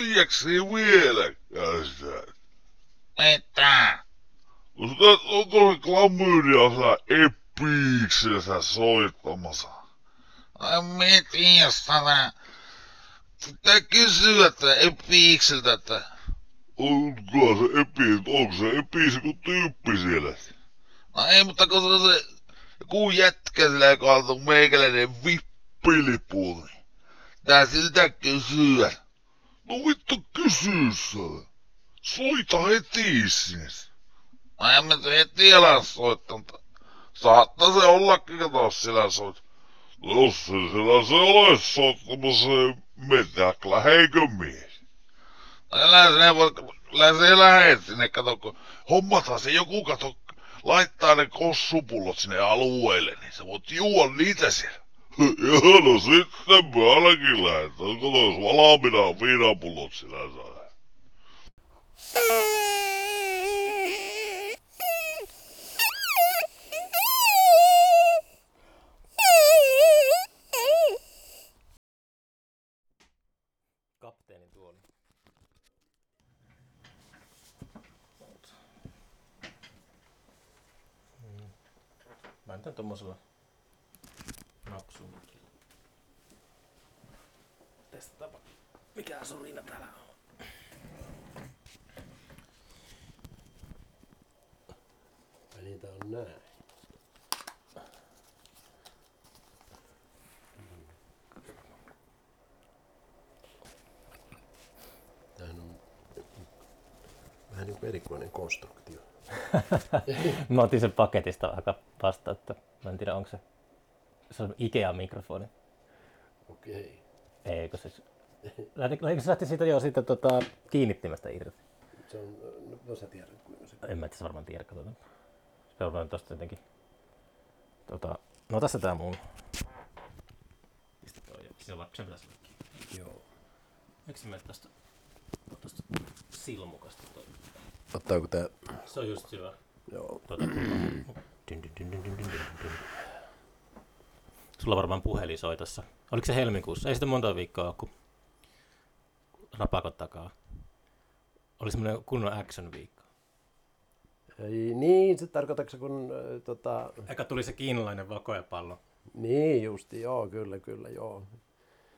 Tiedätkö vieläkään sitä? Mitä? Koska onko se klamydia epiiksessä soittamassa? Ai mitä sana? Pitää kysyä, että epiikseltä, että Onko se epi, onko se epi se kuin tyyppi siellä? no ei, mutta kun se on se joku jätkä sillä, joka on meikäläinen vippilipu, niin tää siltä kysyä. No vittu kysy sä. Soita heti sinne. No en mä heti ala soittaa, mutta saattaa se ollakin, kato sillä soit. Jos se siellä se ole soittamassa se metäklä, heikö mies? No älä sinä voi, älä se lähet sinne, kato, kun hommathan se joku, kato, laittaa ne kossupullot sinne alueelle, niin sä voit juua niitä siellä. Joo, no sitten mä ainakin lähetän. Kato, jos valmiina viinapullot sinä saa. Kapteenin tuoli. Mä nyt tommosella Testataanpa. Mikä surina täällä on? Niitä on näin. Tämähän on vähän niin kuin erikoinen konstruktio. Mä otin sen paketista aika vasta, että mä en tiedä onko se, se on Ikea-mikrofoni. Okei. Eikö se, lähti- eikö se lähti siitä jo siitä tota, kiinnittimestä irti? Se on, no, no sä tiedät kuinka se. En mä itse varmaan tiedä, katsotaan. Se on tosta jotenkin. Tota, no tässä tää mun. Mistä toi on? Se on se pitäisi olla kiinni. Joo. Eikö se mene tästä, tästä silmukasta toi? Ottaako tää? Se on just hyvä. Joo. Tuota, dyn, dyn, dyn, dyn, dyn, dyn, dyn. Sulla varmaan puhelin soi tossa. Oliko se helmikuussa? Ei sitä monta viikkoa ole, kun rapakot takaa. Oli semmoinen kunnon action viikko. Ei, niin, se tarkoitatko kun äh, tota, Eka tuli se kiinalainen vakojapallo. Niin justi, joo, kyllä, kyllä, joo.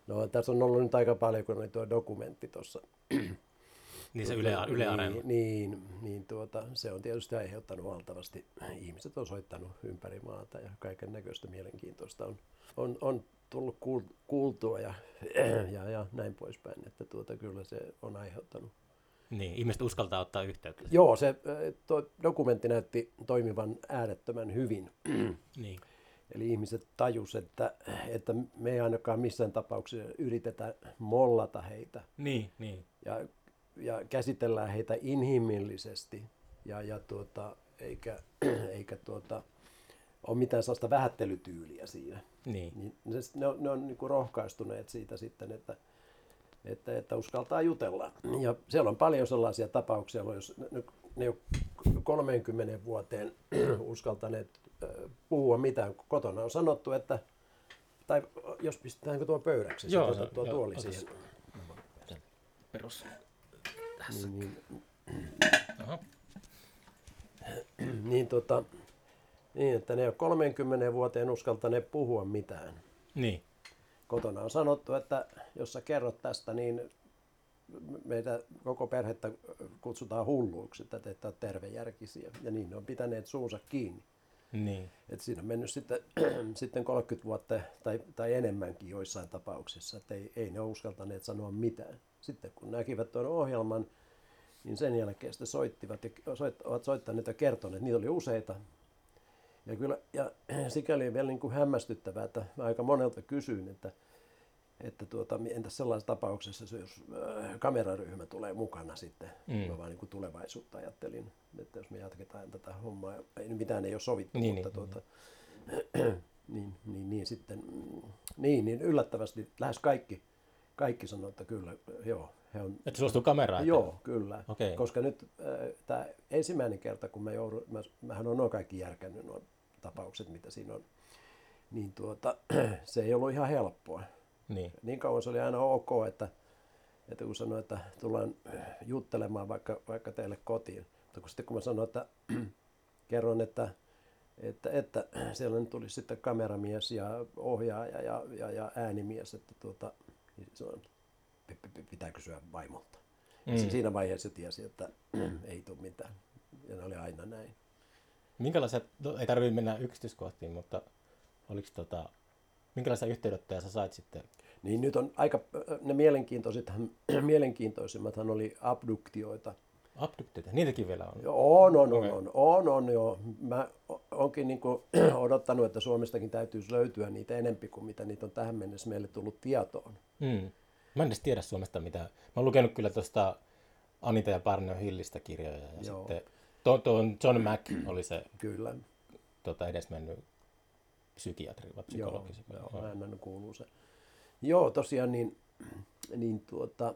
No tässä on ollut nyt aika paljon, kun oli tuo dokumentti tuossa. Niin se Yle, yle Areena. Niin, niin, niin tuota, se on tietysti aiheuttanut valtavasti. Ihmiset on soittanut ympäri maata ja kaiken näköistä mielenkiintoista on, on, on tullut kuul- kuultua ja, ja, ja näin poispäin, että tuota, kyllä se on aiheuttanut. Niin, ihmiset uskaltaa ottaa yhteyttä. Joo, se tuo dokumentti näytti toimivan äärettömän hyvin. Niin. Eli ihmiset tajus, että, että me ei ainakaan missään tapauksessa yritetä mollata heitä Niin, niin. ja, ja käsitellään heitä inhimillisesti ja, ja tuota, eikä, eikä tuota, ole mitään sellaista vähättelytyyliä siinä. Niin. Niin ne, ne on, ne on niin kuin rohkaistuneet siitä sitten, että, että, että uskaltaa jutella. Ja siellä on paljon sellaisia tapauksia, jos ne, ne jo 30 vuoteen uskaltaneet puhua mitään. Kotona on sanottu, että tai jos pistetäänkö tuo pöydäksi, Joo, joo, se- tuo, tuo joo, tuoli otas. siihen. Perus. Niin, niin, Aha. niin, tota, niin, että ne on 30 vuoteen uskaltaneet puhua mitään. Niin. Kotona on sanottu, että jos sä kerrot tästä, niin meitä koko perhettä kutsutaan hulluiksi, että te ette ole tervejärkisiä. Ja niin ne on pitäneet suunsa kiinni. Niin. Et siinä on mennyt sitten, sitten 30 vuotta tai, tai enemmänkin joissain tapauksissa, että ei, ei ne ole uskaltaneet sanoa mitään. Sitten kun näkivät tuon ohjelman, niin sen jälkeen sitten soittivat ja soit, ovat soittaneet ja kertoneet, niitä oli useita. Ja, kyllä, ja sikäli vielä niin kuin hämmästyttävää, että mä aika monelta kysyin, että, että tuota, entäs sellaisessa tapauksessa, se jos äh, kameraryhmä tulee mukana sitten, mm. mä vaan niin kuin tulevaisuutta ajattelin, että jos me jatketaan tätä hommaa, ei mitään ei ole sovittu, Niin, mutta niin, tuota, niin, niin, niin, sitten, mm, niin, niin yllättävästi lähes kaikki, kaikki sanoo, että kyllä, joo, he on, Että suostuu kameraan. Joo, kyllä. Okei. Koska nyt äh, tämä ensimmäinen kerta, kun mä joudun, mä, mähän on noin kaikki järkännyt nuo tapaukset, mitä siinä on, niin tuota, se ei ollut ihan helppoa. Niin. Niin kauan se oli aina ok, että, että kun sanoin, että tullaan juttelemaan vaikka, vaikka teille kotiin. Mutta kun sitten kun mä sanoin, että kerron, että, että, että siellä nyt tuli sitten kameramies ja ohjaaja ja, ja, ja äänimies, että tuota, niin "P- p- pitää kysyä vaimolta. Mm. Siinä vaiheessa tiesi, että ei tule mitään. Ja ne oli aina näin. Minkälaisia, no, ei tarvitse mennä yksityiskohtiin, mutta oliko tota, minkälaisia yhteydenottoja sä sait sitten? Niin nyt on aika, ne mielenkiintoiset, mielenkiintoisimmathan oli abduktioita. Abduktioita, niitäkin vielä on. On, on, on, Okei. on, on, on, joo. Mä onkin niin kuin odottanut, että Suomestakin täytyisi löytyä niitä enempi kuin mitä niitä on tähän mennessä meille tullut tietoon. Mm. Mä en edes tiedä Suomesta mitään. Mä oon lukenut kyllä tuosta Anita ja Parnio Hillistä kirjoja. Ja Joo. sitten tuo, tuo John Mack oli se Kyllä, tota, edesmennyt psykiatri vai joo, psykologi. se- joo äänen kuuluu se. Joo, tosiaan niin, niin tuota,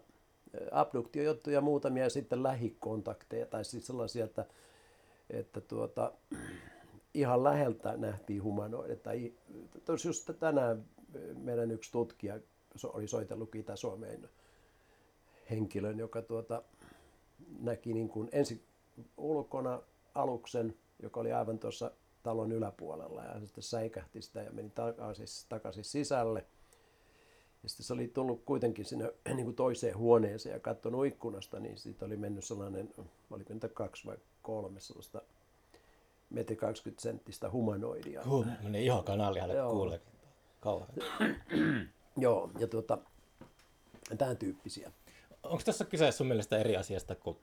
abduktiojuttuja muutamia ja sitten lähikontakteja, tai siis sellaisia, että, että tuota, ihan läheltä nähtiin humanoidet. Tai, just tänään meidän yksi tutkija oli soitellut Itä-Suomeen henkilön, joka tuota, näki niin kuin ensin ulkona aluksen, joka oli aivan tuossa talon yläpuolella ja sitten säikähti sitä ja meni takaisin, takaisin sisälle. Ja sitten se oli tullut kuitenkin sinne niin kuin toiseen huoneeseen ja katsonut ikkunasta, niin siitä oli mennyt sellainen, oliko niitä kaksi vai kolme sellaista metri 20 senttistä humanoidia. Huh, menee ihan kanalialle Joo. kuulee. Kauhean. Joo, ja tuota, tämän tyyppisiä. Onko tässä kyse sun mielestä eri asiasta kuin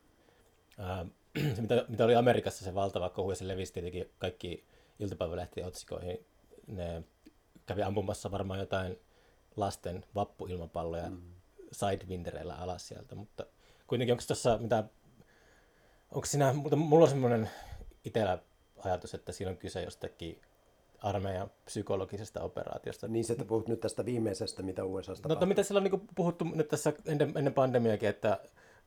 ää, se, mitä, mitä oli Amerikassa se valtava kohu ja se levisi tietenkin kaikki iltapäivälehtien otsikoihin. Ne kävi ampumassa varmaan jotain lasten vappuilmapalloja mm. sidewindereillä alas sieltä, mutta kuitenkin onko tässä mitä, onko siinä, mutta mulla on semmoinen itsellä ajatus, että siinä on kyse jostakin armeijan psykologisesta operaatiosta. Niin se, että puhut nyt tästä viimeisestä, mitä USAsta No, no mitä siellä on niin puhuttu nyt tässä ennen, ennen pandemiakin, että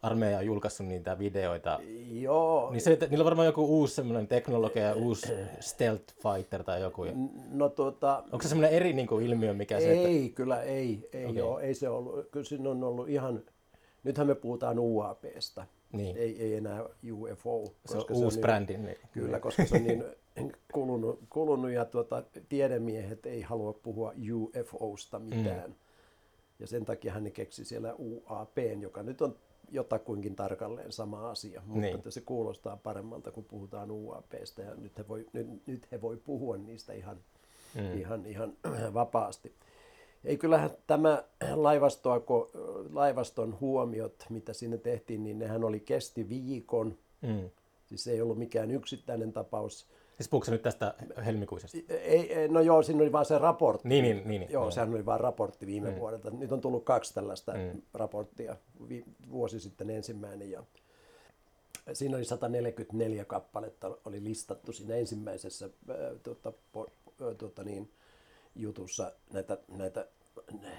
armeija on julkaissut niitä videoita. Joo, Niin se, että niillä on varmaan joku uusi semmoinen teknologia, uusi stealth fighter tai joku. no tuota, Onko se semmoinen eri niin kuin ilmiö, mikä se, että... ei, kyllä ei, ei okay. ole, ei se ollut, kyllä siinä on ollut ihan, nythän me puhutaan UAPsta, Niin. ei, ei enää UFO. se on uusi niin- brändi. Niin. Kyllä, koska se on niin kulunut, kulunut ja tuota, tiedemiehet ei halua puhua UFOsta mitään. Mm. Ja sen takia hän keksi siellä UAP, joka nyt on jotakuinkin tarkalleen sama asia, mutta Niin. että se kuulostaa paremmalta, kun puhutaan UAPstä ja nyt he voi, nyt, nyt he voi puhua niistä ihan, mm. ihan, ihan vapaasti. Ei kyllähän tämä laivastoa, laivaston huomiot, mitä sinne tehtiin, niin nehän oli kesti viikon. Mm. Siis se ei ollut mikään yksittäinen tapaus. Siis puhuuko nyt tästä helmikuisesta? Ei, ei, no joo, siinä oli vain se raportti. Niin, niin, niin, niin. Joo, Joo. sehän oli vain raportti viime mm. vuodelta. Nyt on tullut kaksi tällaista mm. raporttia. Vi, vuosi sitten ensimmäinen ja siinä oli 144 kappaletta oli listattu siinä ensimmäisessä ää, tuota, po, ää, tuota niin, jutussa näitä, näitä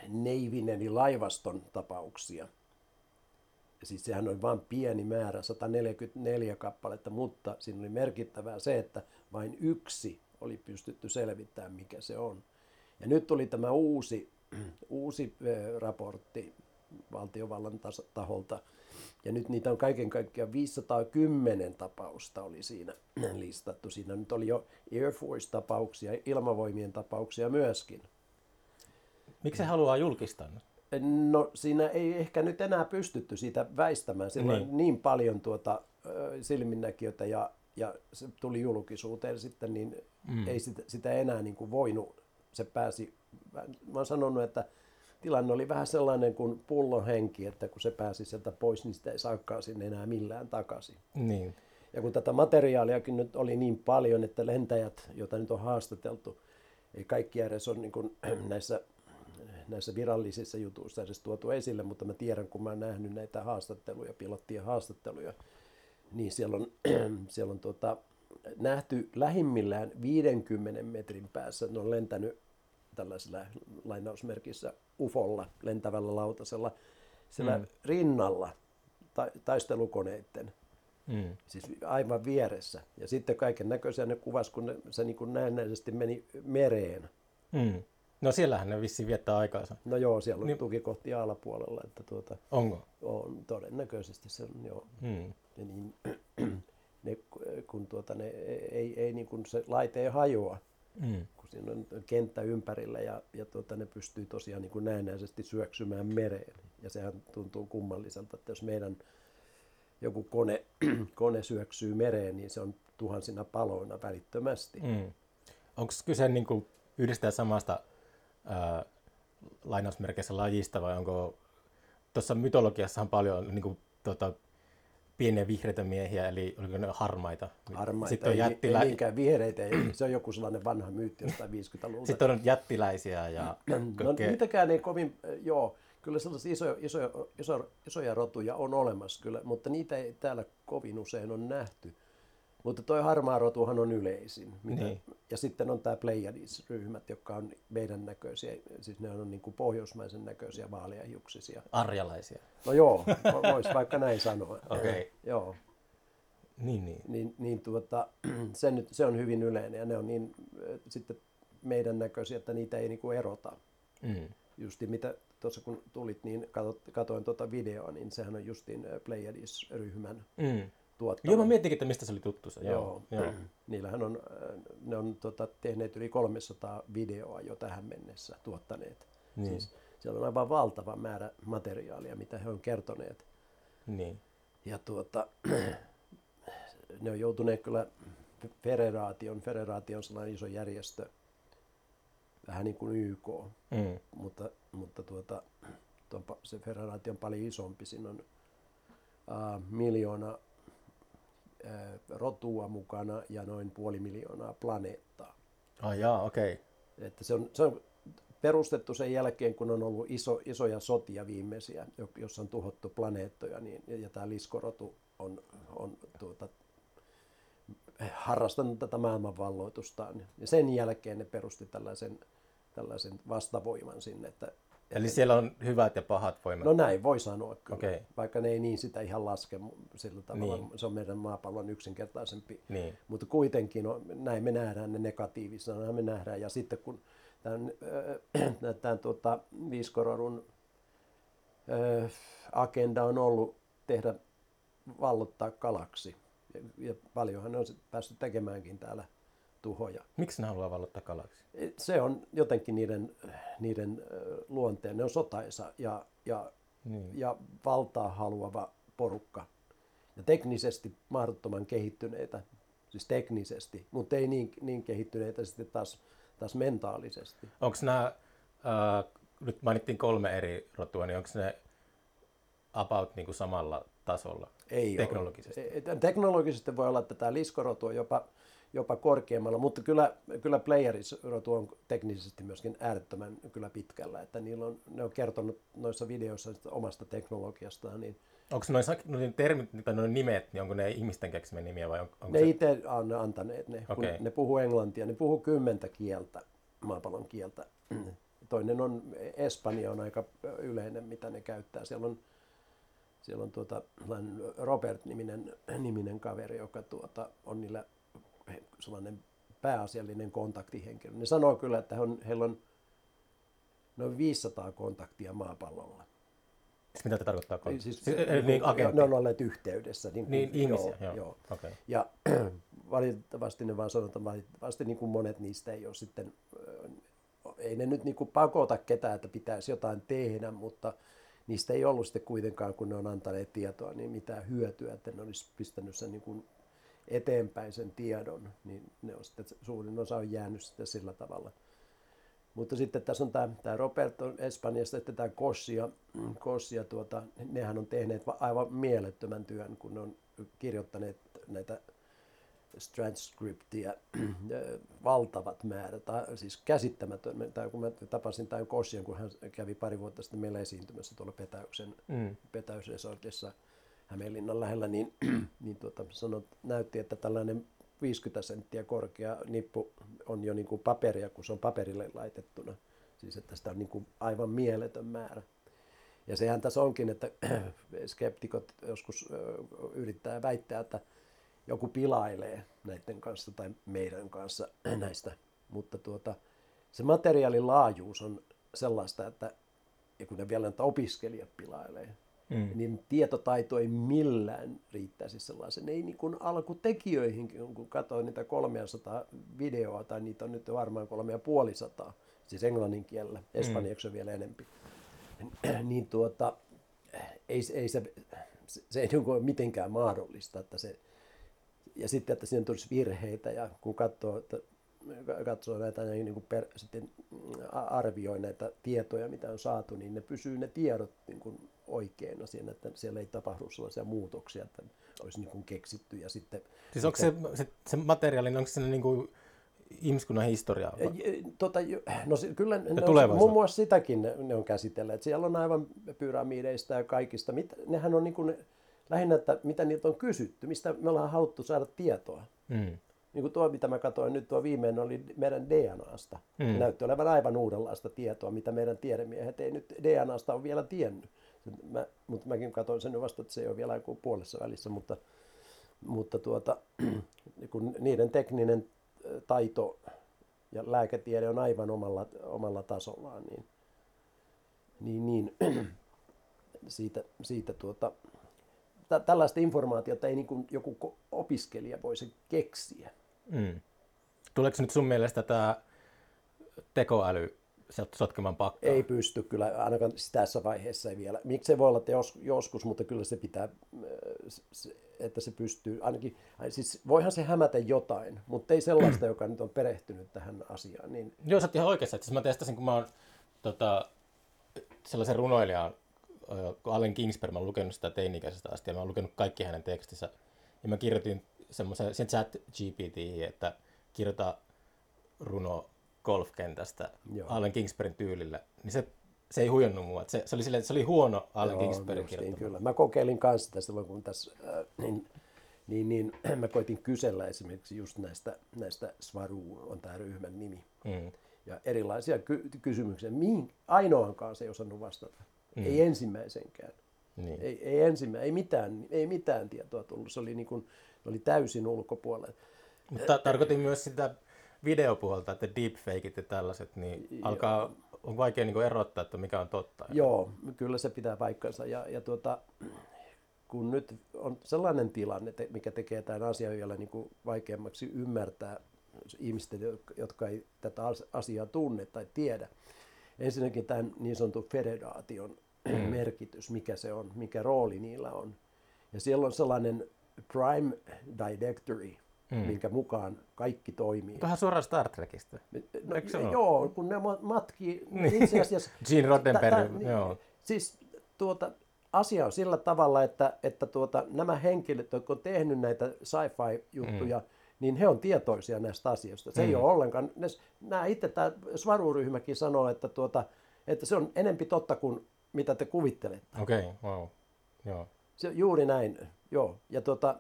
neivin eli laivaston tapauksia. Siis sehän oli vain pieni määrä, 144 kappaletta, mutta siinä oli merkittävää se, että vain yksi oli pystytty selvittämään, mikä se on. Ja nyt tuli tämä uusi, uusi raportti valtiovallan taholta, ja nyt niitä on kaiken kaikkiaan 510 tapausta oli siinä listattu. Siinä nyt oli jo Air Force-tapauksia, ilmavoimien tapauksia myöskin. Miksi se haluaa julkistaa? nyt? No siinä ei ehkä nyt enää pystytty siitä väistämään. Sillä niin. Niin. niin paljon tuota, silminnäkijöitä ja, ja se tuli julkisuuteen sitten, niin mm. ei sitä, sitä enää niin kuin voinut. Se pääsi, mä oon sanonut, että tilanne oli vähän sellainen kuin pullon henki, että kun se pääsi sieltä pois, niin sitä ei saakaan sinne enää millään takaisin. Niin. Ja kun tätä materiaaliakin nyt oli niin paljon, että lentäjät, joita nyt on haastateltu, ei kaikki edes ole niin kuin näissä, näissä virallisissa jutuissa edes tuotu esille, mutta mä tiedän, kun mä oon nähnyt näitä haastatteluja, pilottien haastatteluja, niin siellä on, siellä on tuota, nähty lähimmillään 50 metrin päässä, ne on lentänyt tällaisella lainausmerkissä ufolla, lentävällä lautasella, siellä mm. rinnalla ta- taistelukoneiden Mm. siis aivan vieressä. Ja sitten kaiken näköisiä ne kuvasi, kun ne, se niin kuin näennäisesti meni mereen. Mm. No siellähän ne vissiin viettää aikaansa. No joo, siellä on Niin- tukikohti alapuolella, että tuota, Onko? on todennäköisesti se on joo. Hmm. Niin, ne, kun tuota, ne, ei, ei niin kuin se laite ei hajoa, Hmm. kun siinä on kenttä ympärillä ja, ja tuota, ne pystyy tosiaan niin kuin näennäisesti syöksymään mereen. Ja sehän tuntuu kummalliselta, että jos meidän joku kone, kone syöksyy mereen, niin se on tuhansina paloina välittömästi. Hmm. Onko kyse niin kuin yhdestä samasta ää, lainausmerkeissä lajista vai onko tuossa mytologiassahan paljon niin kuin, tota, pieniä vihreitä miehiä, eli oliko ne harmaita? Harmaita, Sitten on, ei, jättilä... ei niinkään vihreitä, ei. se on joku sellainen vanha myytti jostain 50-luvulta. Sitten on jättiläisiä ja No kaikkea- niitäkään ei kovin, joo, kyllä sellaisia isoja, isoja, isoja, isoja rotuja on olemassa kyllä, mutta niitä ei täällä kovin usein on nähty. Mutta toi harmaa rotuhan on yleisin. Mitä, Niin. Ja sitten on tämä Pleiades-ryhmät, jotka on meidän näköisiä, siis ne on niin kuin pohjoismaisen näköisiä vaaleahiuksisia. arjalaisia. No joo, voisi vaikka näin sanoa. Okei. Joo, Niin, niin. niin, niin tuota, se, nyt, se on hyvin yleinen ja ne on niin äh, sitten meidän näköisiä, että niitä ei niinku erota. Mm. Justi mitä tuossa kun tulit, niin katot, katoin tuota videoa, niin sehän on justiin äh, Pleiades-ryhmän Mm. Tuottama. Joo, mä mietinkin, että mistä se oli tuttu se. Joo, Joo. Joo. Niillähän on, äh, ne on tota, tehneet yli 300 videoa jo tähän mennessä tuottaneet. Niin. Siis siellä on aivan valtava määrä materiaalia, mitä he on kertoneet. Niin. Ja tuota, ne on joutuneet kyllä federaation, federaation on sellainen iso järjestö, vähän niin kuin YK, Mm. mutta, mutta tuota, tuon, se federaatio on paljon isompi. Siinä on uh, miljoona rotua mukana ja noin puoli miljoonaa planeettaa. Ai jaa, okei. Okay. Että se, on, se on perustettu sen jälkeen, kun on ollut iso, isoja sotia viimeisiä, jo- jossa on tuhottu planeettoja, niin, ja, ja tämä liskorotu on, on tuota, harrastanut tätä maailmanvalloitustaan. Ja sen jälkeen ne perusti tällaisen, tällaisen vastavoiman sinne, että Eli siellä on hyvät ja pahat voimat. No näin voi sanoa kyllä, Okei. vaikka ne ei niin sitä ihan laske sillä tavalla. Niin. Se on meidän maapallon yksinkertaisempi. Niin. Mutta kuitenkin on, näin me nähdään ne negatiivisena, näin me nähdään. Ja sitten kun tämän, äh, tämän tuota, Viiskorodun äh, agenda on ollut tehdä, vallottaa kalaksi. Ja, ja paljonhan ne on päässyt tekemäänkin täällä tuhoja. Miksi ne haluaa vallottaa kalaksi? Se on jotenkin niiden, niiden luonteen, ne on sotaisa ja, ja, Niin. ja valtaa haluava porukka. Ja teknisesti mahdottoman kehittyneitä, siis teknisesti, mutta ei niin, niin kehittyneitä sitten taas, taas mentaalisesti. Onko nämä, äh, nyt mainittiin kolme eri rotua, niin onko ne about niin kuin samalla tasolla Ei teknologisesti? Ole. Teknologisesti voi olla, että tämä liskorotu on jopa, jopa korkeammalla, mutta kyllä, kyllä Playeris-rotu on teknisesti myöskin äärettömän kyllä pitkällä. Että niillä on, ne on kertonut noissa videoissa omasta teknologiastaan, niin Onko noin, noin termit tai noin nimet, niin onko ne ihmisten keksimä nimiä vai on, onko ne se... itse on antaneet ne, kun Okei. ne puhuu englantia, ne puhuu kymmentä kieltä, maapallon kieltä. Toinen on, Espanja on aika yleinen, mitä ne käyttää. Siellä on, siellä on tuota, Robert-niminen niminen kaveri, joka tuota, on niillä sellainen pääasiallinen kontaktihenkilö. Ne sanoo kyllä, että he on, heillä on noin 500 kontaktia maapallolla. Siis mitä te tarkoittaa? Siis, Siis, siis, eli niin, ne on olleet yhteydessä. Niin, kuin- Niin, ihmisiä, joo. joo. joo. Okay. Ja valitettavasti ne vaan sanotaan, valitettavasti niin kuin monet niistä ei ole sitten, ei ne nyt niin kuin pakota ketään, että pitäisi jotain tehdä, mutta niistä ei ollut sitten kuitenkaan, kun ne on antaneet tietoa, niin mitään hyötyä, että ne olisi pistänyt sen niin kuin eteenpäin sen tiedon, niin ne on sitten, suurin osa on jäänyt sitten sillä tavalla. Mutta sitten tässä on tämä, tämä Roberto Espanjasta, että tämä Kossia, Kossia tuota, nehän on tehneet va- aivan mielettömän työn, kun ne on kirjoittaneet näitä transcriptia, valtavat määrät, tai siis käsittämätön, tai kun mä tapasin tämän Kossian, kun hän kävi pari vuotta sitten meillä esiintymässä tuolla Petäyksen, Mm. Petäysresortissa Hämeenlinnan lähellä, niin, niin tuota, sanot, näytti, että tällainen 50 senttiä korkea nippu on jo niin kuin paperia, kun se on paperille laitettuna. Siis että sitä on niin kuin aivan mieletön määrä. Ja sehän tässä onkin, että skeptikot joskus yrittää väittää, että joku pilailee näiden kanssa tai meidän kanssa näistä. Mutta tuota, se materiaalin laajuus on sellaista, että ja kun ne vielä näitä opiskelijat pilailee, mm. niin tietotaito ei millään riittäisi sellaisen. Ei niin kuin alkutekijöihinkin, kun katsoin niitä 300 videoa, tai niitä on nyt varmaan 350, siis englannin kielellä, espanjaksi on vielä enempi, niin tuota, ei, ei se, se ei niin ole mitenkään mahdollista, että se, ja sitten, että siinä tulisi virheitä, ja kun katsoo, että katsoo näitä niin, niin kuin per, sitten arvioi näitä tietoja, mitä on saatu, niin ne pysyy ne tiedot niin kuin oikeina siinä, että siellä ei tapahdu sellaisia muutoksia, että olisi niin kuin keksitty. Ja sitten, siis onko se, se, se materiaali, onko se niin kuin ihmiskunnan historiaa? Tota, no kyllä, ne on, muun muassa sitäkin ne, ne on käsitelleet. Siellä on aivan pyramideista ja kaikista. Mit, nehän on niin kuin, lähinnä, että mitä niitä on kysytty, mistä me ollaan haluttu saada tietoa. Mm niin kuin tuo, mitä mä katsoin nyt, tuo viimeinen oli meidän DNAsta. Mm. näytti olevan aivan uudenlaista tietoa, mitä meidän tiedemiehet ei nyt DNAsta ole vielä tiennyt. Mä, mutta mäkin katsoin sen vasta, että se ei ole vielä kuin puolessa välissä, mutta, mutta tuota, kun niiden tekninen taito ja lääketiede on aivan omalla, omalla tasollaan, niin, niin, niin siitä, siitä tuota, tällaista informaatiota ei niin kuin joku opiskelija voisi keksiä. Mm. Tuleeko nyt sun mielestä tämä tekoäly sotkemaan pakkaa? Ei pysty kyllä, ainakaan tässä vaiheessa ei vielä. Miksi se voi olla jos, joskus, mutta kyllä se pitää, äh, että se pystyy, ainakin, siis voihan se hämätä jotain, mutta ei sellaista, joka nyt on perehtynyt tähän asiaan. Niin... Joo, sä oot ihan oikeassa, että siis mä testasin, kun mä oon tota, sellaisen runoilijan, kun Allen Kingsberg, mä oon lukenut sitä teinikäisestä asti ja mä oon lukenut kaikki hänen tekstinsä. Ja mä kirjoitin semmoisen sen chat GPT, että kirjoita runo golfkentästä Joo. Allen Kingsbergin tyylillä, niin se, se ei huijannut mua. Se, se, oli sille, se oli huono Allen Kingsbergin niin, kyllä. Mä kokeilin kanssa sitä silloin, kun tässä, äh, niin, niin, niin, mä koitin kysellä esimerkiksi just näistä, näistä Svaru on tämä ryhmän nimi. Mm. Ja erilaisia ky- kysymyksiä. Mihin ainoankaan se ei osannut vastata. Mm. Ei ensimmäisenkään. Niin. Ei, ei, ensimmä, ei, mitään, ei mitään tietoa tullut. Se oli, niin kuin, oli täysin ulkopuolella. Mutta tarkoitin myös sitä videopuolta, että deepfakeit ja tällaiset, niin Joo. alkaa, on vaikea niin erottaa, että mikä on totta. Joo, kyllä se pitää paikkansa. Ja, ja tuota, kun nyt on sellainen tilanne, mikä tekee tämän asian vielä niin kuin vaikeammaksi ymmärtää ihmisten, jotka ei tätä asiaa tunne tai tiedä. Ensinnäkin tämän niin sanotun federaation mm. merkitys, mikä se on, mikä rooli niillä on. Ja siellä on sellainen prime directory, mm. minkä mukaan kaikki toimii. Vähän suoraan Star Trekistä. No, joo, kun ne matkii niin. itse asiassa... Gene Roddenberry, niin, joo. Siis tuota, asia on sillä tavalla, että, että tuota, nämä henkilöt, jotka on tehnyt näitä sci-fi-juttuja, mm. niin he on tietoisia näistä asioista. Se mm. ei ole ollenkaan... Ne, nämä itse tämä Svaru-ryhmäkin sanoo, että, tuota, että se on enempi totta kuin mitä te kuvittelette. Okei, okay, wow. Joo. Se, juuri näin, joo. Ja tuota,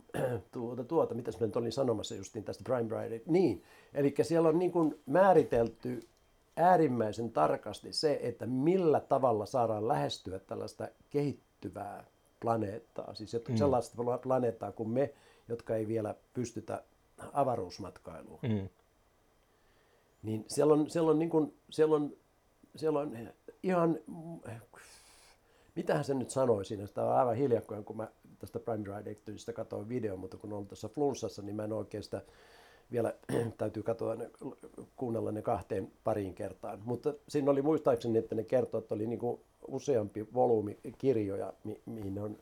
tuota, tuota mitä mä nyt olin sanomassa justiin tästä Prime Bride. Niin, eli siellä on niin kuin määritelty äärimmäisen tarkasti se, että millä tavalla saadaan lähestyä tällaista kehittyvää planeettaa, siis mm. sellaista planeettaa kuin me, jotka ei vielä pystytä avaruusmatkailuun. Mm. Niin siellä on, siellä on, niin kuin, siellä on, siellä on ihan, mitähän se nyt sanoi siinä, sitä on aivan hiljakkoin, kun mä tästä Prime Directorista katsoin video, mutta kun olen tässä flunssassa, niin mä en oikein sitä vielä täytyy katsoa ne, kuunnella ne kahteen pariin kertaan. Mutta siinä oli muistaakseni, että ne kertoo, että oli niin kuin useampi volyymi kirjoja, mi- mihin on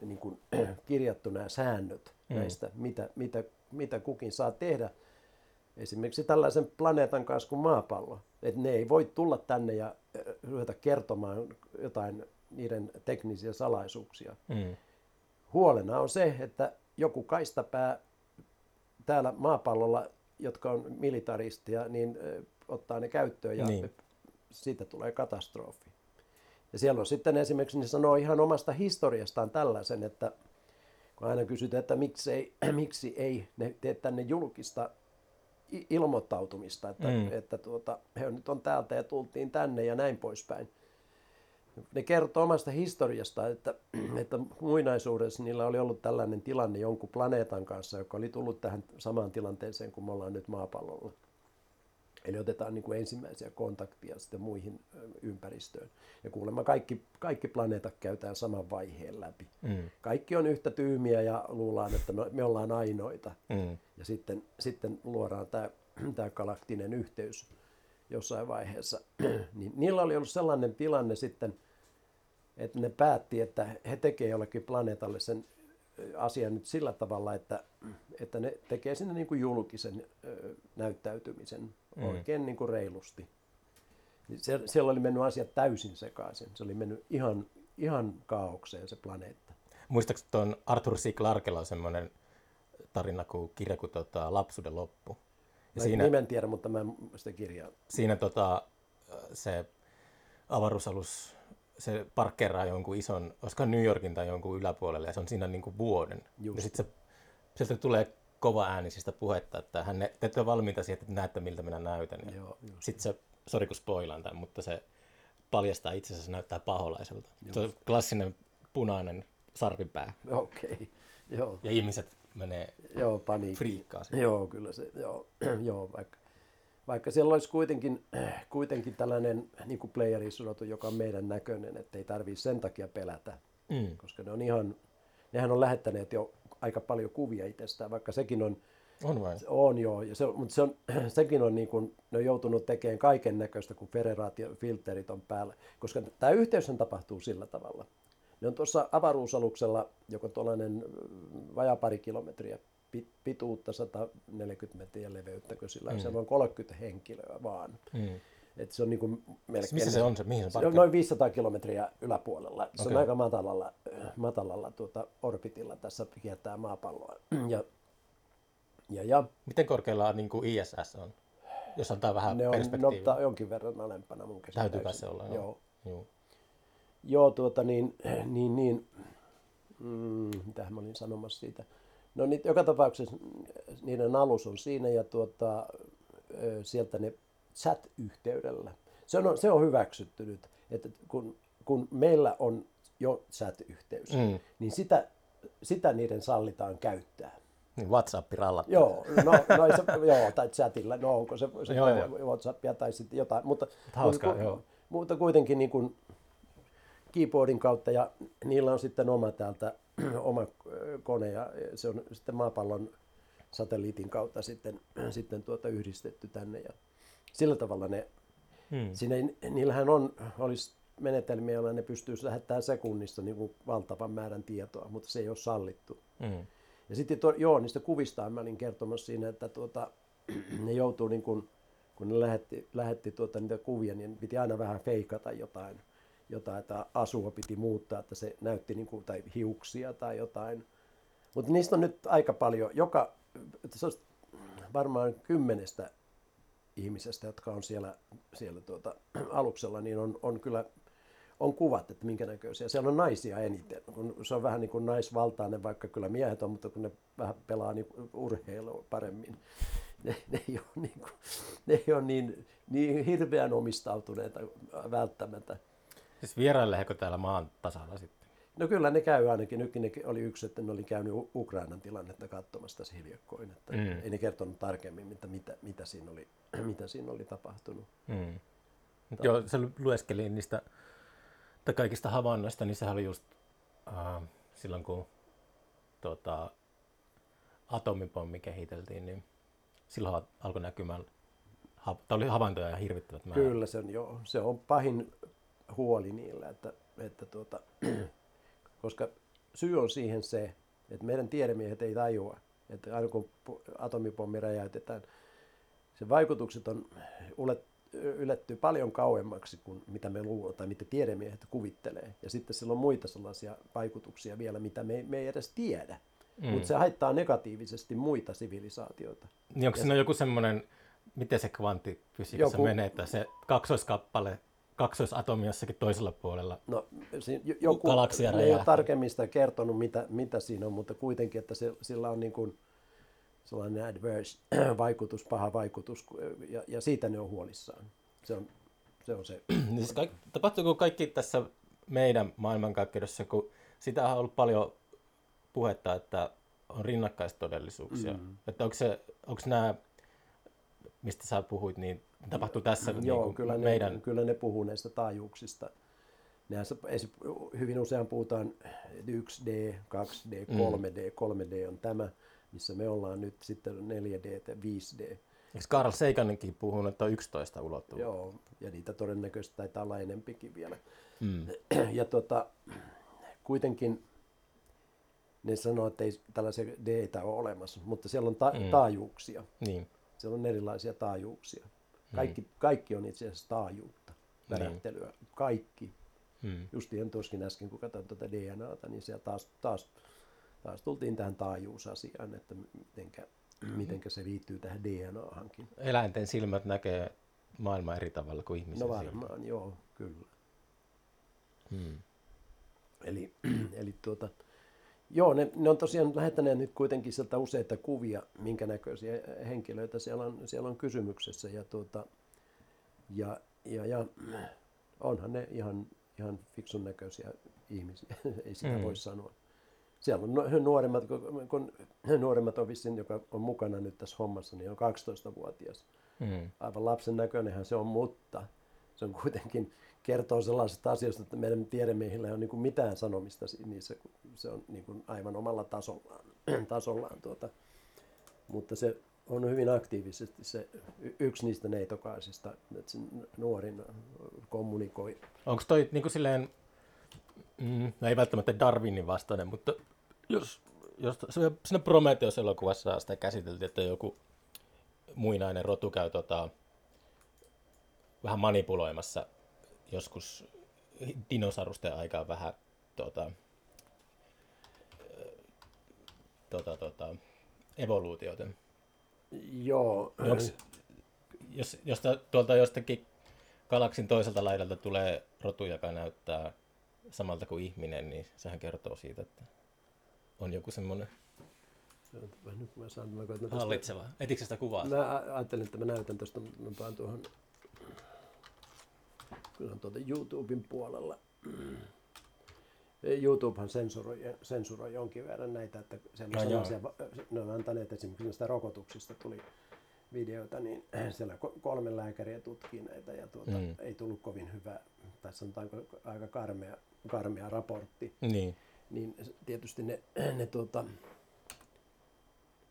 niin kuin, kirjattu nämä säännöt mm. näistä, mitä, mitä, mitä kukin saa tehdä esimerkiksi tällaisen planeetan kanssa kuin maapallo. Että ne ei voi tulla tänne ja ruveta kertomaan jotain niiden teknisiä salaisuuksia. Mm. Huolena on se, että joku kaistapää täällä maapallolla, jotka on militaristia, niin ottaa ne käyttöön ja niin. siitä tulee katastrofi. Ja siellä on sitten esimerkiksi, ne sanoo ihan omasta historiastaan tällaisen, että kun aina kysytään, että miksi ei, miksi ei ne tee tänne julkista ilmoittautumista, että, mm. että tuota, he nyt on täältä ja tultiin tänne ja näin poispäin. Ne kertoo omasta historiasta, että, että muinaisuudessa niillä oli ollut tällainen tilanne jonkun planeetan kanssa, joka oli tullut tähän samaan tilanteeseen kuin me ollaan nyt maapallolla. Eli otetaan niin kuin ensimmäisiä kontaktia sitten muihin ympäristöön. Ja kuulemma kaikki, kaikki planeetat käytään saman vaiheen läpi. Mm. Kaikki on yhtä tyymiä ja luullaan, että me, me ollaan ainoita. Mm. Ja sitten, sitten luodaan tämä, tämä galaktinen yhteys jossain vaiheessa. niin niillä oli ollut sellainen tilanne sitten, että ne päätti, että he tekee jollekin planeetalle sen asian nyt sillä tavalla, että, että ne tekee sinne niin kuin julkisen näyttäytymisen Mm. oikein niin kuin reilusti. Niin se, siellä oli mennyt asiat täysin sekaisin. Se oli mennyt ihan, ihan kaaukseen se planeetta. Muistaakseni tuon Arthur C. Clarkella on semmoinen tarina kuin kirja kuin tota, Lapsuuden loppu. Ja Mä siinä, Siinä... nimen tiedä, mutta mä en sitä kirjaa. siinä tota, se avaruusalus, se parkkeeraa jonkun ison, olisiko New Yorkin tai jonkun yläpuolelle, ja se on siinä niin kuin vuoden. Just. Ja sitten se, sieltä tulee kova äänisistä puhetta, että hän, te ette ole valmiita siihen, että näette miltä minä näytän. Ja Joo, just. sitten se, sori kun spoilaan tämän, mutta se paljastaa itsensä, se näyttää paholaiselta. Se on klassinen punainen sarvipää. Okei, okay. joo, Ja ihmiset menee joo, paniikki. friikkaa siitä. Joo, kyllä se, joo, joo vaikka, vaikka siellä olisi kuitenkin, kuitenkin tällainen niin kuin playerisodotu, joka on meidän näköinen, että ei tarvitse sen takia pelätä, Mm. koska ne on ihan, nehän on lähettäneet jo aika paljon kuvia itsestään, vaikka sekin on, On vain. on joo, ja se, mutta se on, sekin on niin kuin, ne on joutunut tekemään kaiken näköistä, kun federaatiofilterit on päällä, koska tämä yhteys tapahtuu sillä tavalla. Ne on tuossa avaruusaluksella, joka on tuollainen mm, vajaa pari kilometriä pituutta, 140 metriä leveyttäkö sillä on, siellä on 30 henkilöä vaan. Mm. Et se on niin kuin melkein... Missä se on se, mihin se Se on noin 500 kilometriä yläpuolella. Se okay. On aika matalalla, matalalla tuota orbitilla tässä kiertää maapalloa. Ja, ja, ja Miten korkealla niin kuin ISS on? Jos antaa vähän ne on perspektiiviä. nopta, jonkin verran alempana mun käsittääkseni. se olla, joo. Joo. Joo. Joo, tuota niin, niin, niin mm, mitähän mä olin sanomassa siitä. No niin, joka tapauksessa niiden alus on siinä ja tuota, sieltä ne chat-yhteydellä. Se on, se on hyväksytty nyt, että kun, kun meillä on jo chat-yhteys, Mm. niin sitä, sitä niiden sallitaan käyttää. Niin WhatsApp rallat. Joo, no, no se, joo, tai chatilla, no onko se, se Joo, joo. Whatsappia tai sitten jotain, mutta, Hauskaa, mutta, joo. mutta kuitenkin niin kuin keyboardin kautta ja niillä on sitten oma täältä oma ö, kone ja se on sitten maapallon satelliitin kautta sitten, sitten tuota yhdistetty tänne ja sillä tavalla ne, Hmm. siinä, niillähän on, olisi menetelmiä, joilla ne pystyisi lähettämään sekunnissa niin kuin valtavan määrän tietoa, mutta se ei ole sallittu. Mm. Ja sitten tuo, joo, niistä kuvistaan mä olin kertomassa siinä, että tuota, ne joutuu niin kuin, kun ne lähetti, lähetti tuota niitä kuvia, niin piti aina vähän feikata jotain, jotain että asua piti muuttaa, että se näytti niin kuin, tai hiuksia tai jotain. Mutta niistä on nyt aika paljon, joka, se varmaan kymmenestä ihmisestä, jotka on siellä, siellä tuota, aluksella, niin on, on kyllä on kuvat, että minkä näköisiä. Siellä on naisia eniten. Kun se on vähän niin kuin naisvaltainen, vaikka kyllä miehet on, mutta kun ne vähän pelaa niin urheilua paremmin. Ne, ne ei ole, niin, kuin, ne ei ole niin, niin hirveän omistautuneita välttämättä. Siis vierailleeko täällä maan tasalla sitten? No kyllä ne käy ainakin. Nytkin ne oli yksi, että ne oli käynyt Ukrainan tilannetta katsomassa tässä hiljakkoin. Että Mm. Ei ne kertonut tarkemmin, mitä, mitä, mitä, siinä, oli, mitä siinä oli tapahtunut. Mm. Joo, se lu- lueskelin niistä tai kaikista havainnoista, niin sehän oli just äh, silloin, kun tota, atomipommi kehiteltiin, niin silloin alkoi näkymään, ha- tai oli havaintoja ja hirvittävät määrät. Kyllä se on, joo, se on pahin huoli niillä, että, että tuota, koska syy on siihen se, että meidän tiedemiehet ei tajua, että aina kun atomipommi räjäytetään, se vaikutukset on ylettyy paljon kauemmaksi kuin mitä me luulemaan tai mitä tiedemiehet kuvittelee. Ja sitten sillä on muita sellaisia vaikutuksia vielä, mitä me, me ei edes tiedä. Mm. Mutta se haittaa negatiivisesti muita sivilisaatioita. Niin onko siinä joku semmoinen, miten se kvanttifysiikassa Joku- menee, että se kaksoiskappale, kaksoisatomi jossakin toisella puolella, No, joku, Galaksia ne ei ole tarkemmin sitä kertonut, mitä, mitä siinä on, mutta kuitenkin, että se, sillä on niin kuin sellainen adverse vaikutus, paha vaikutus, ja, ja siitä ne on huolissaan. Se on se. On se. niin siis kaik, tapahtuuko kaikki tässä meidän maailmankaikkeudessa, kun sitä on ollut paljon puhetta, että on rinnakkaistodellisuuksia. Mm. Että onko, se, onko nämä, mistä sä puhuit, niin tapahtuu tässä Joo, niin kuin kyllä, ne, meidän... kyllä ne puhuu näistä taajuuksista. Nehän hyvin usein puhutaan 1D, 2D, 3D. 3D on tämä, missä me ollaan nyt sitten 4D ja 5D. Eikö Carl Sagankin puhunut, että on 11 ulottuvuutta? Joo, ja niitä todennäköisesti taitaa olla enempikin vielä. Mm. Ja tota, kuitenkin ne sanoo, että ei tällaisia d ole olemassa, mutta siellä on ta- Mm. taajuuksia. Niin. Siellä on erilaisia taajuuksia. Kaikki, kaikki on itse asiassa taajuutta, värähtelyä. Kaikki. Mm. Justiin tuoskin äsken, kun katsoin tuota DNAta, niin siellä taas, taas, taas tultiin tähän taajuusasiaan, että mitenkä, mitenkä se liittyy tähän DNAhankin. Eläinten silmät näkee maailmaa eri tavalla kuin ihmisen No silmät. varmaan, joo, kyllä. Mm. Eli, eli tuota, joo, ne, ne on tosiaan lähettäneet nyt kuitenkin sieltä useita kuvia, minkä näköisiä henkilöitä siellä on, siellä on kysymyksessä. Ja, tuota, ja, ja, ja onhan ne ihan, ihan fiksun näköisiä ihmisiä, ei sitä Mm. voi sanoa. Siellä on nu- nuoremmat, kun, kun nuoremmat on vissiin, joka on mukana nyt tässä hommassa, niin on 12-vuotias. Mm. Aivan lapsen näköinenhän se on, mutta se on kuitenkin kertoo sellaisista asioista, että meidän tiedemiehillä ei ole niin mitään sanomista niissä, se on niin kuin aivan omalla tasollaan. tasollaan tuota. Mutta se on hyvin aktiivisesti se yksi niistä neitokaisista, että se nuorin kommunikoi. Onko toi niin kuin silleen, mm, no ei välttämättä Darwinin vastainen, mutta jos, jos siinä Prometheus-elokuvassa sitä käsiteltiin, että joku muinainen rotu käy tota, vähän manipuloimassa joskus dinosaurusten aikaan vähän tota, tota, tota, evoluutiota. Joo, Onks, jos, jos ta- tuolta jostakin galaksin toiselta laidalta tulee rotu, joka näyttää samalta kuin ihminen, niin sehän kertoo siitä, että on joku semmoinen nyt mä saan, mä koitan tästä- hallitseva. Etikö sitä kuvaa? Mä ajattelin, että mä näytän tuosta, mä paan tuohon, kyllä on tuolta YouTuben puolella. YouTubehan sensuroi, sensuroi jonkin verran näitä, että No sellaisia, va- ne on antaneet esimerkiksi näistä rokotuksista tuli videoita, niin siellä ko- kolme lääkäriä tutkii näitä ja tuota, Mm. ei tullut kovin hyvä, tai sanotaanko aika karmea, karmea raportti Niin. niin tietysti ne, ne, tuota,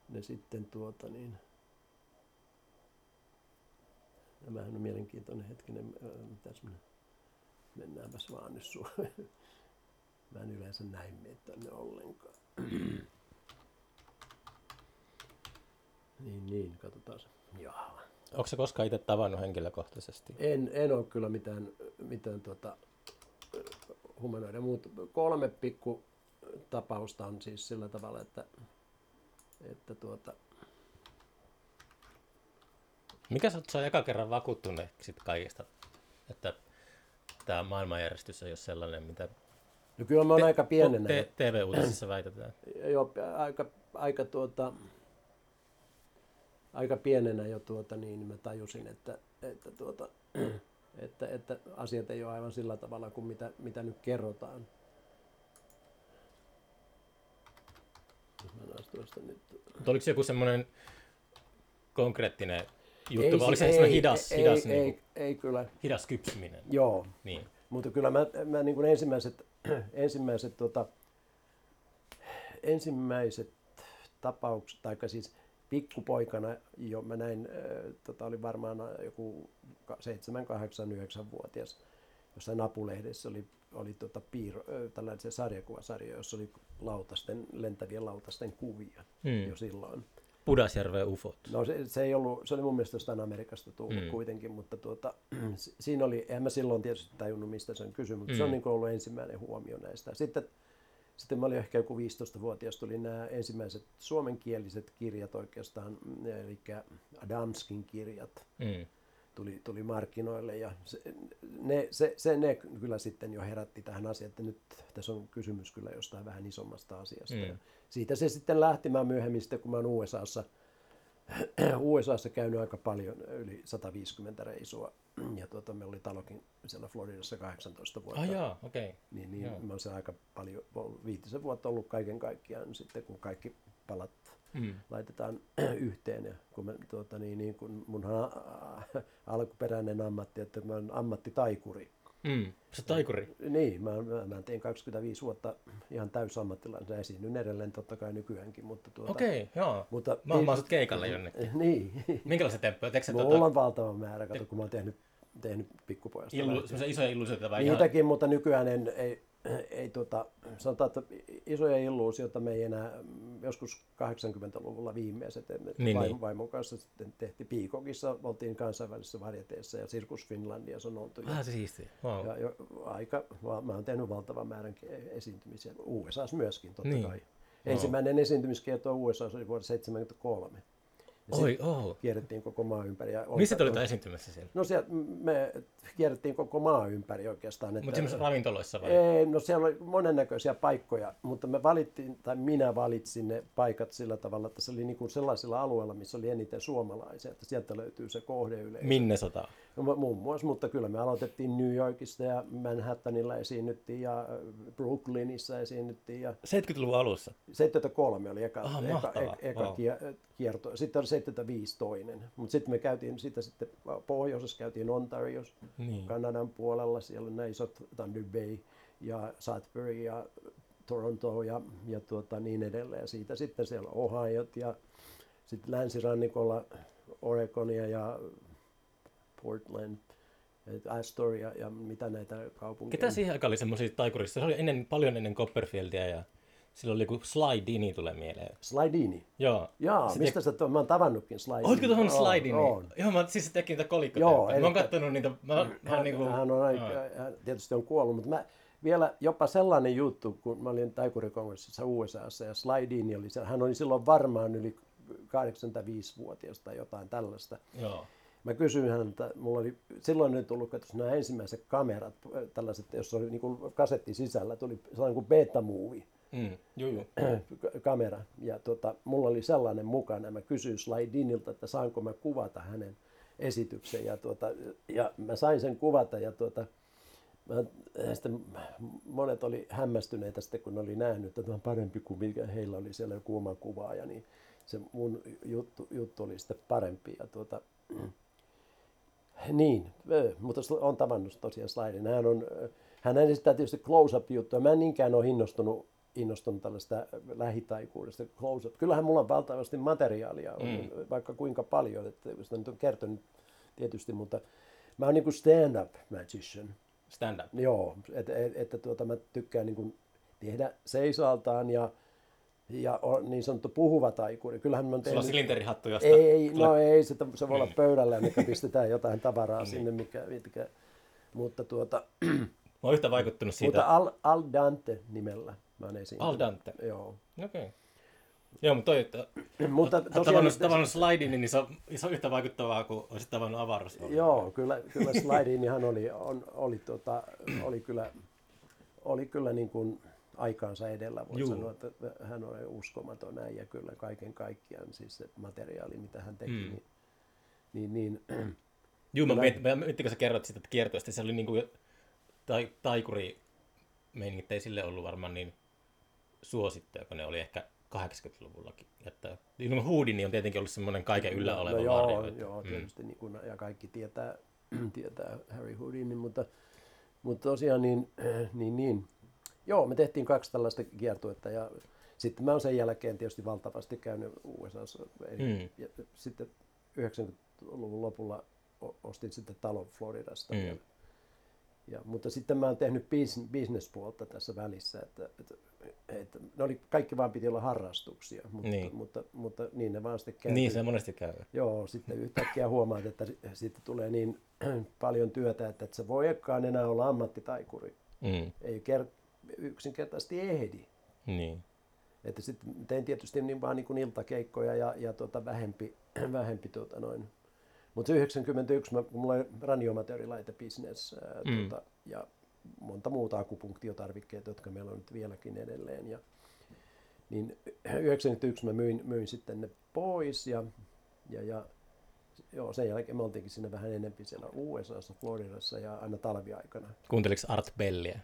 ne sitten tuota niin, Nämähän on mielenkiintoinen hetkinen, mitäs minä, mennäänpäs vaan nyt su. Mä en yleensä näin mene tänne ollenkaan. niin, niin, katsotaan. Jaa. Onko se koskaan itse tavannut henkilökohtaisesti? En, en ole kyllä mitään, mitään tuota, humanoida, mutta kolme pikku tapausta on siis sillä tavalla, että, että tuota, Mikä sä oot eka kerran vakuuttunut sit kaikista, että tämä maailmanjärjestys ei ole sellainen, mitä no kyllä mä oon aika pienenä. te- TV-uutisissa väitetään? jo aika, aika, tuota, aika pienenä jo tuota, niin mä tajusin, että, että, tuota, että, että asiat ei ole aivan sillä tavalla kuin mitä, mitä nyt kerrotaan. Mä tuosta nyt. Mutta oliko se joku semmoinen konkreettinen juttu, Ei vai oliko se- ei- hidas, ei, hidas, ei, niinku, ei, ei kyllä. hidas kypsyminen? Joo, Niin. Mutta kyllä mä, mä niin kuin ensimmäiset, ensimmäiset, tota, ensimmäiset tapaukset, tai siis pikkupoikana jo mä näin, tota, oli varmaan joku 7, 8, 9 vuotias, jossain Apulehdessä oli, oli tota piiro, äh, tällaisia sarjakuvasarjoja, jossa oli lautasten, lentävien lautasten kuvia Mm. jo silloin. Pudasjärven ufot. No se, se, ei ollut, se oli mun mielestä jostain Amerikasta tullut Mm. kuitenkin, mutta tuota, si- siinä oli, en mä silloin tietysti tajunnut mistä se on kysymys, mutta mm. se on niin ollut ensimmäinen huomio näistä. Sitten, sitten mä olin ehkä joku 15-vuotias, tuli nämä ensimmäiset suomenkieliset kirjat oikeastaan, mm, eli Adamskin kirjat Mm. Tuli, tuli markkinoille ja se, ne, se, se, ne kyllä sitten jo herätti tähän asiaan, että nyt tässä on kysymys kyllä jostain vähän isommasta asiasta. Mm. Mm. Siitä se sitten lähti, mä myöhemmin sitten kun mä oon USAssa, USAssa käynyt aika paljon, yli 150 reisua ja tuota, meillä oli talokin siellä Floridassa 18 vuotta. Ah jaa, okei. Okay. Niin, niin Joo. mä oon aika paljon, viitisen vuotta ollut kaiken kaikkiaan sitten, kun kaikki palat Mm. laitetaan yhteen. Ja kun mä, tuota, niin, niin kun munhan a- alkuperäinen ammatti, että mä olen ammattitaikuri. Mm. Se taikuri. Niin, mä, mä, mä tein 25 vuotta ihan täysammattilaisen esiinnyn edelleen totta kai nykyäänkin. Mutta tuota, Okei, okay, joo. Mutta, Mä oon sut keikalle jonnekin. Niin. Minkälaisia temppuja? Teekö Mulla tota, on valtava määrä, kato, kun mä oon tehnyt, tehnyt pikkupojasta. illu, isoja illuusioita vai ihan... Niitäkin, mutta nykyään en, ei, ei tota, sanotaan, että isoja illuusioita me ei enää, joskus 80-luvulla viimeiset, niin, Niin, vaim, niin. vaimon kanssa sitten tehtiin Piikokissa, oltiin kansainvälisessä varjeteessa ja Sirkus Finlandiassa on oltu. Ja, Vähän se siistiä. Wow. ja jo, aika, mä oon tehnyt valtavan määrän esiintymisiä, USAssa myöskin totta Niin. kai. Ensimmäinen esiintymiskierto USAssa oli vuonna 1973. Ja Oi, oh. kierrettiin koko maa ympäri. Ja oli- Missä te olitte esiintymässä siellä? No siellä me kierrettiin koko maa ympäri oikeastaan. Mutta semmoisissa ravintoloissa vai? Ei, no siellä oli monennäköisiä paikkoja, mutta me valittiin, tai minä valitsin ne paikat sillä tavalla, että se oli niin kuin sellaisilla alueilla, missä oli eniten suomalaisia, että sieltä löytyy se kohdeyleisö. Minnesota. No, mu- muun muassa, mutta kyllä me aloitettiin New Yorkista ja Manhattanilla esiinnyttiin ja äh, Brooklynissa esiinnyttiin ja 70-luvun alussa. 73 oli eka, Ah, eka, mahtavaa. eka, eka Wow. kie- kierto. Sitten oli 75 toinen. Mutta sitten me käytiin sitä sitten pohjoisessa, käytiin Ontariossa, Niin. Kanadan puolella. Siellä on nämä isot Thunder Bay ja Sudbury ja Toronto ja, ja tuota, niin edelleen. Ja siitä sitten siellä Ohiot ja sitten länsirannikolla Oregonia ja Portland, Astoria ja mitä näitä kaupunkeja. Ketä siihen aikaan oli semmoisia taikurissa? Se oli ennen, paljon ennen Copperfieldia ja silloin oli joku Sly Dini tulee mieleen. Slidini. Joo. Jaa, Se mistä sä tuon? Mä oon tavannutkin Slidini. Oletko tuohon Oon, Sly Dini? oon. Joo, mä siis se teki niitä Joo, kolikkotemppuja. Mä oon eli- kattonut niitä. Mä, oon hän, niinku... hän on aika, hän tietysti on kuollut, mutta mä, vielä jopa sellainen juttu, kun mä olin taikurikongressissa USAssa ja Slidini oli siellä, hän oli silloin varmaan yli 85-vuotias tai jotain tällaista. Joo. Mä kysyin häneltä, mulla oli silloin nyt tullut katsotaan nämä ensimmäiset kamerat, tällaiset, jossa oli niin kuin kasetti sisällä, tuli sellainen kuin beta-movie Mm. Juu, juu. kamera. Ja tota, mulla oli sellainen mukana. Mä kysyin Slidinilta, että saanko mä kuvata hänen esityksen. Ja, tuota, ja mä sain sen kuvata. Ja tuota, mä, sitten monet oli hämmästyneitä sitten, kun ne oli nähnyt, että tämä on parempi kuin mikä heillä oli siellä joku oma kuvaaja. Niin se mun juttu, juttu oli sitten parempi. Ja tuota, niin, mutta on tavannut tosiaan Slidin. Hän, on, hän esittää tietysti close-up-juttuja. Mä en niinkään ole innostunut, innostunut tällaista lähitaikuudesta close-up. Kyllähän mulla on valtavasti materiaalia, mm. vaikka kuinka paljon, että sitä nyt on kertonut tietysti, mutta mä oon niin kuin stand-up magician. Stand up. Joo, että et, että tuota, mä tykkään niin kuin tehdä seisaltaan ja, ja on niin sanottu puhuva taikuri. Kyllähän mä Sulla on tehnyt... silinterihattu, josta... Ei, no tulee- ei, se, se voi olla pöydällä, mikä pistetään jotain tavaraa sinne, mikä, mitkä, mutta tuota, Mä oon yhtä vaikuttunut siitä. mutta Al, Al Dante nimellä mä oon esiintynyt. Al Dante. Joo. Okei. Okay. Joo, mutta toi, että Mutta tosiaan, tavannut, tavannut Slidin, niin se on, se on yhtä vaikuttavaa kuin olisit tavannut avaruus. joo, kyllä, kyllä Slidinihan oli, on, oli, tota, oli kyllä, oli kyllä niin kuin aikaansa edellä, voi Juu. sanoa, että hän on uskomaton äijä kyllä kaiken kaikkiaan, siis se materiaali, mitä hän teki, Mm. niin, niin, niin Juu, mä mietin, mä kun sä kerroit sitä kiertoista, se oli niinku tai, taikuri meiningit ei sille ollut varmaan niin suosittuja, kun ne oli ehkä 80-luvullakin. Että ilman Houdini on tietenkin ollut semmoinen kaiken yllä oleva no, joo, varjo. että- joo, mm. tietysti niin kuin, ja kaikki tietää, tietää Harry Houdinin, mutta, mutta tosiaan niin, niin, niin, joo, me tehtiin kaksi tällaista kiertuetta ja sitten mä oon sen jälkeen tietysti valtavasti käynyt USAssa. Eli, Mm. ja sitten 90-luvun lopulla ostin sitten talon Floridasta. Mm. vielä. Ja, mutta sitten mä oon tehnyt bis- bisnespuolta tässä välissä, että, että, että ne oli, kaikki vaan piti olla harrastuksia, mutta, Niin. mutta, mutta niin ne vaan sitten käy. Niin, se monesti käy. Joo, sitten yhtäkkiä huomaat, että si- sitten tulee niin paljon työtä, että et sä voi ekkaan enää olla ammattitaikuri. Mm. Ei ker- yksinkertaisesti ehdi. Niin. Että sitten tein tietysti niin vaan niin kuin iltakeikkoja ja, ja tota vähempi, vähempi tota noin. Mutta 91, mä, kun mulla oli radioamatöörilaitebisnes ää, Mm. tota, ja monta muuta akupunktiotarvikkeita, jotka meillä on nyt vieläkin edelleen. Ja, niin 91 mä myin, myin sitten ne pois ja, ja, ja joo, sen jälkeen me oltiinkin siinä vähän enempi siellä USAssa, Floridassa ja aina talviaikana. Kuunteliko Art Belliä?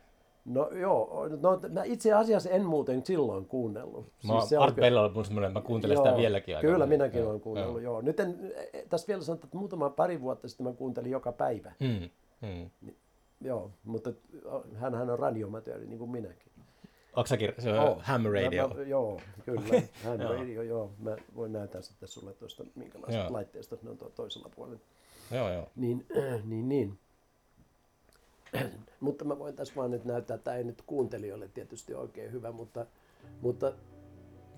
No joo, no, mä itse asiassa en muuten silloin kuunnellut. Mä, se Art on Bell on semmoinen, mä kuuntelen sitä vieläkin aika Kyllä, minäkin Joo, olen kuunnellut, joo. joo. Nyt en, eh, tässä vielä sanotaan, että muutama pari vuotta sitten mä kuuntelin joka päivä. Mm, mm. Joo, mutta hän, hän on radiomatööri niin kuin minäkin. Onko säkin, se on Oo. Ham Radio? Mä, mä, joo, kyllä. Hän Joo. radio, joo. Mä voin näyttää sitten sulle tuosta, minkälaisesta Joo. laitteesta ne on tuo toisella puolella. Joo, joo. Niin, niin, niin. mutta mä voin tässä vaan nyt näyttää, että tämä ei nyt kuuntelijoille tietysti oikein hyvä, mutta, mutta,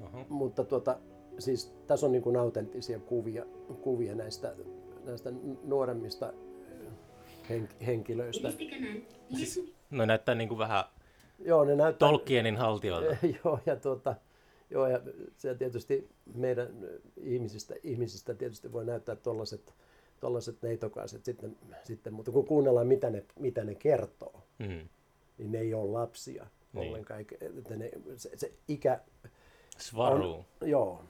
Oho. mutta tuota, siis tässä on niin kuin autenttisia kuvia, kuvia näistä, näistä nuoremmista hen, henkilöistä. Siis, no näyttää niin kuin vähän Joo, ne näyttää... Tolkienin haltijoilta. joo, ja tuota, joo, ja se tietysti meidän ihmisistä, ihmisistä tietysti voi näyttää tuollaiset tollaset neitokaiset sitten, sitten, mutta kun kuunnellaan mitä ne, mitä ne kertoo, Mm. niin ne ei ole lapsia Niin. ollenkaan. Että ne, se, se ikä Svaru. on, joo,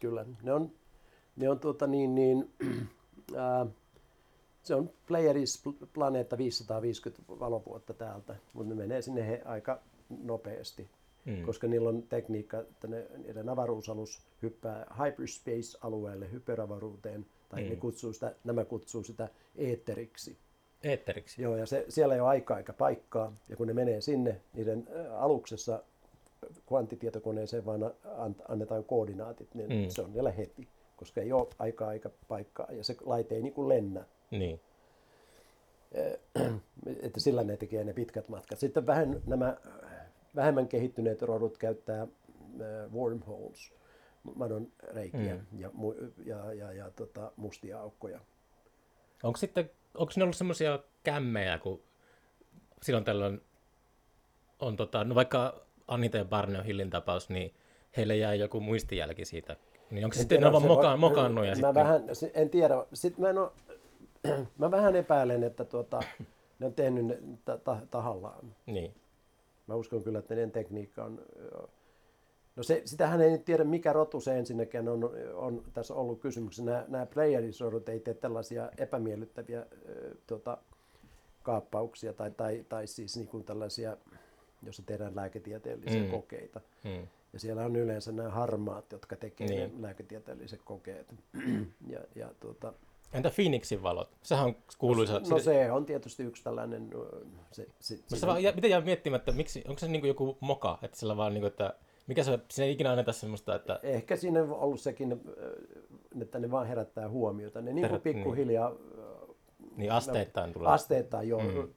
kyllä. Ne on, ne on tuota niin, niin ää, se on Playeris planeetta 550 valovuotta täältä, mutta ne menee sinne he, aika nopeasti, Mm. koska niillä on tekniikka, että ne, niiden avaruusalus hyppää hyperspace-alueelle, hyperavaruuteen, tai Mm. ne kutsuu sitä, nämä kutsuu sitä eetteriksi. Eetteriksi. Joo, ja se, siellä ei ole aikaa eikä paikkaa, ja kun ne menee sinne, niiden aluksessa kvanttitietokoneeseen vaan an- annetaan koordinaatit, niin Mm. se on vielä heti, koska ei ole aikaa eikä paikkaa, ja se laite ei niin kuin lennä, Niin. että sillä ne tekee ne pitkät matkat. Sitten vähän nämä äh, vähemmän kehittyneet rodut käyttää wormholes, madon reikiä Mm. ja, ja, ja, ja tota, mustia aukkoja. Onko sitten, onko ne ollut semmoisia kämmejä, kun silloin tällöin on tota, no vaikka Anita ja Barney Hillin tapaus, niin heille jäi joku muistijälki siitä. Niin onko En sitten, tiedä, ne on se vaan moka, mokannut ja mä sitten... vähän, en tiedä. Sitten mä, en oo, mä vähän epäilen, että tuota, ne on tehnyt ne ta- ta- tahallaan. Niin. Mä uskon kyllä, että niiden tekniikka on... No se, sitähän ei nyt tiedä, mikä rotu se ensinnäkin on, on tässä ollut kysymyksessä. Nämä, nämä playerisodut ei tee tällaisia epämiellyttäviä ö, tota, kaappauksia tai, tai, tai siis niin kuin tällaisia, jossa tehdään lääketieteellisiä Mm. kokeita. Mm. Ja siellä on yleensä nämä harmaat, jotka tekee Niin. lääketieteelliset kokeet. ja, ja tuota, Entä Phoenixin valot? Sehän on kuuluisa. no se on tietysti yksi tällainen... Se, se, Mutta se vaan, jä- miten jää miettimään, että miksi, onko se niin joku moka, että sillä vaan niin kuin, että mikä se, siinä ei ikinä anneta semmoista, että Ehkä siinä on ollut sekin, ö, että ne vaan herättää huomiota. Ne niin kuin pikkuhiljaa niin asteittain tulee. asteittain jo Mm.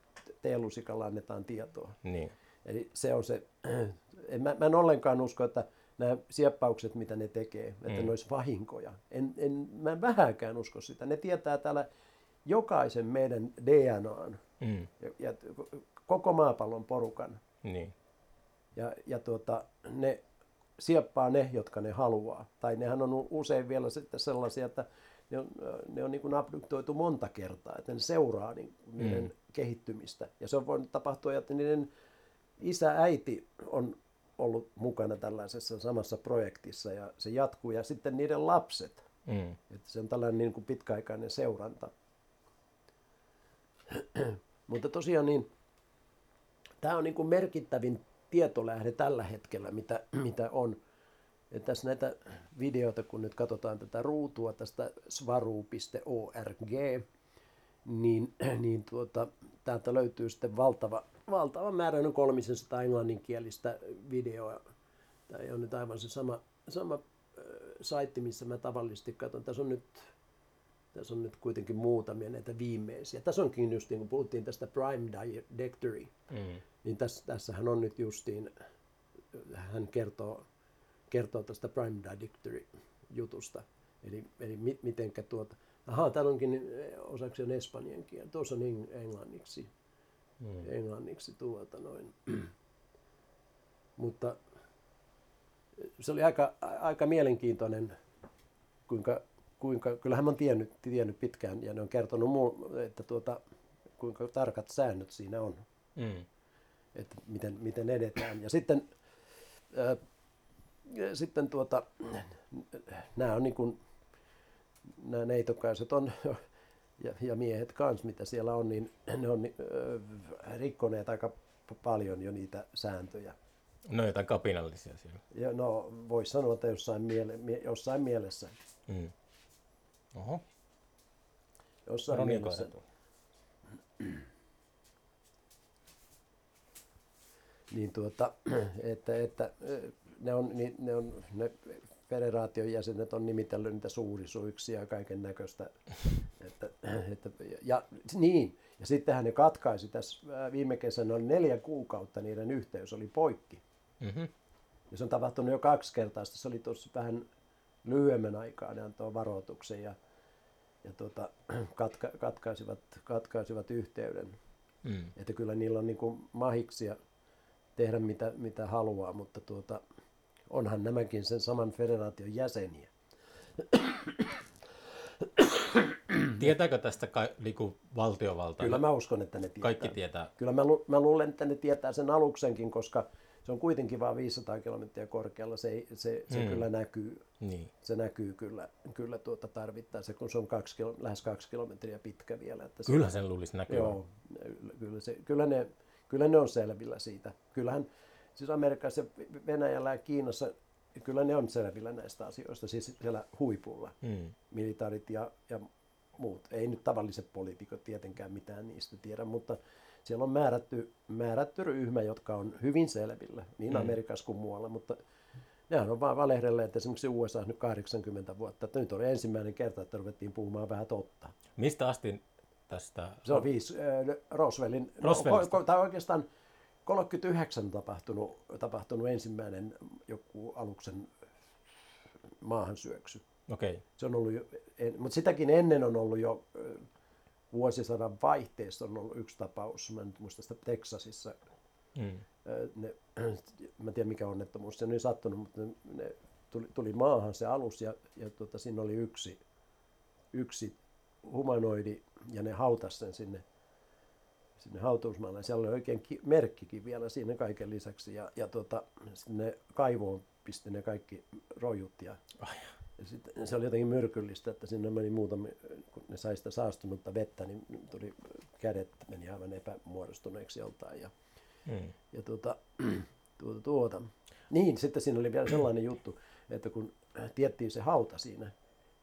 teelusikalla annetaan tietoa. Niin. Eli se on se, en, mä, mä en ollenkaan usko, että nämä sieppaukset, mitä ne tekee, että Mm. ne olisi vahinkoja. En, en, mä en vähänkään usko sitä. Ne tietää täällä jokaisen meidän DNAn Mm. ja, ja koko maapallon porukan. Niin. Ja, ja tuota, ne sieppaa ne, jotka ne haluaa. Tai nehän on usein vielä sitten sellaisia, että ne on, ne on niin kuin abduktoitu monta kertaa, että ne seuraa niin, niiden Mm. kehittymistä. Ja se on voinut tapahtua, että niiden isä, äiti on ollut mukana tällaisessa samassa projektissa ja se jatkuu. Ja sitten niiden lapset. Mm. Että se on tällainen niin kuin pitkäaikainen seuranta. Mutta tosiaan niin, tämä on niin kuin merkittävin tietolähde tällä hetkellä, mitä, mitä on. Ja tässä näitä videoita, kun nyt katsotaan tätä ruutua tästä svaru.org, niin, niin tuota, täältä löytyy sitten valtava, valtava määrä, noin 300 englanninkielistä videoa. Tämä ole nyt aivan se sama, sama saitti, missä mä tavallisesti katson. Tässä on nyt tässä on nyt kuitenkin muutamia näitä viimeisiä. Tässä onkin just niin kun puhuttiin tästä Prime Directory, Mm. niin tässä, tässähän on nyt justiin, hän kertoo, kertoo tästä Prime Directory jutusta. Eli, eli mi, mitenkä tuota, ahaa, täällä onkin osaksi on espanjan kieli, tuossa on eng- englanniksi, Mm. englanniksi tuota noin. Mutta se oli aika, aika mielenkiintoinen, kuinka, kuinka kyllähän mä oon tiennyt, tiennyt pitkään ja ne on kertonut muu, että tuota, kuinka tarkat säännöt siinä on Mm. että miten, miten edetään. Ja sitten, ää, sitten tuota, nämä on niin kuin, nämä neitokaiset on, ja, ja miehet kanssa, mitä siellä on, niin ne on ää, rikkoneet aika paljon jo niitä sääntöjä. No jotain kapinallisia siellä. Ja no, voisi sanoa, että jossain, miele, mie, jossain mielessä. Mm. Oho. Jossain Roni mielessä. koira tuolla. niin tuota, että, että ne on, niin, ne on, ne federaation jäsenet on nimitellyt niitä suurisuiksi ja kaiken näköistä. Että, että, ja niin, ja sittenhän ne katkaisi tässä ää, viime kesänä oli neljä kuukautta niiden yhteys oli poikki. Mm-hmm. Ja se on tapahtunut jo kaksi kertaa. Sitten se oli tuossa vähän lyhyemmän aikaa, ne antoi varoituksen ja, ja tuota, katka, katkaisivat, katkaisivat yhteyden. Mm. Että kyllä niillä on niin kuin mahiksia tehdä mitä, mitä haluaa, mutta tuota, onhan nämäkin sen saman federaation jäseniä. Tietääkö tästä ka- niinku valtiovalta? Kyllä mä uskon, että ne tietää. Kaikki tietää. Kyllä mä, lu- mä luulen, että ne tietää sen aluksenkin, koska se on kuitenkin vain 500 kilometriä korkealla. Se, se, se Mm. kyllä näkyy. Niin. Se näkyy kyllä, kyllä tuota tarvittaessa, kun se on kaksi, lähes kaksi kilometriä pitkä vielä. Että se, Kyllä sen luulisi näkyvän. Joo, kyllä, se, kyllä, ne, kyllä ne on selvillä siitä. Kyllähän siis Amerikassa, Venäjällä ja Kiinassa, kyllä ne on selvillä näistä asioista, siis siellä huipulla, Mm. militaarit ja, ja muut. Ei nyt tavalliset poliitikot tietenkään mitään niistä tiedä, mutta siellä on määrätty, määrätty ryhmä, jotka on hyvin selvillä, niin Mm. Amerikassa kuin muualla, mutta nehän on vaan valehdelleet esimerkiksi USA nyt 80 vuotta. Että nyt oli ensimmäinen kerta, että ruvettiin puhumaan vähän totta. Mistä asti tästä? Se on viisi äh, Roswellin, Roswellista. no, tai oikeastaan 39 tapahtunut, tapahtunut ensimmäinen joku aluksen maahansyöksy. Okei. Okay. Se on ollut jo, en, mutta sitäkin ennen on ollut jo ö, vuosisadan vaihteessa on ollut yksi tapaus, mä en nyt muista sitä Teksasissa, Mm. Ne, mä en tiedä mikä onnettomuus se on niin sattunut, mutta ne, ne tuli, tuli maahan se alus ja, ja tuota, siinä oli yksi, yksi humanoidi ja ne hautas sen sinne, sinne hautuusmaalle. Siellä oli oikein ki- merkkikin vielä siinä kaiken lisäksi ja, ja tuota, ne kaivoon pisti ne kaikki rojut ja, Ai. Sitten se oli jotenkin myrkyllistä, että sinne meni muutama, kun ne sai sitä saastunutta vettä, niin tuli kädet meni aivan epämuodostuneeksi joltain ja Mm. ja tuota, tuota, tuota. Niin, sitten siinä oli vielä sellainen juttu, että kun tiettiin se hauta siinä,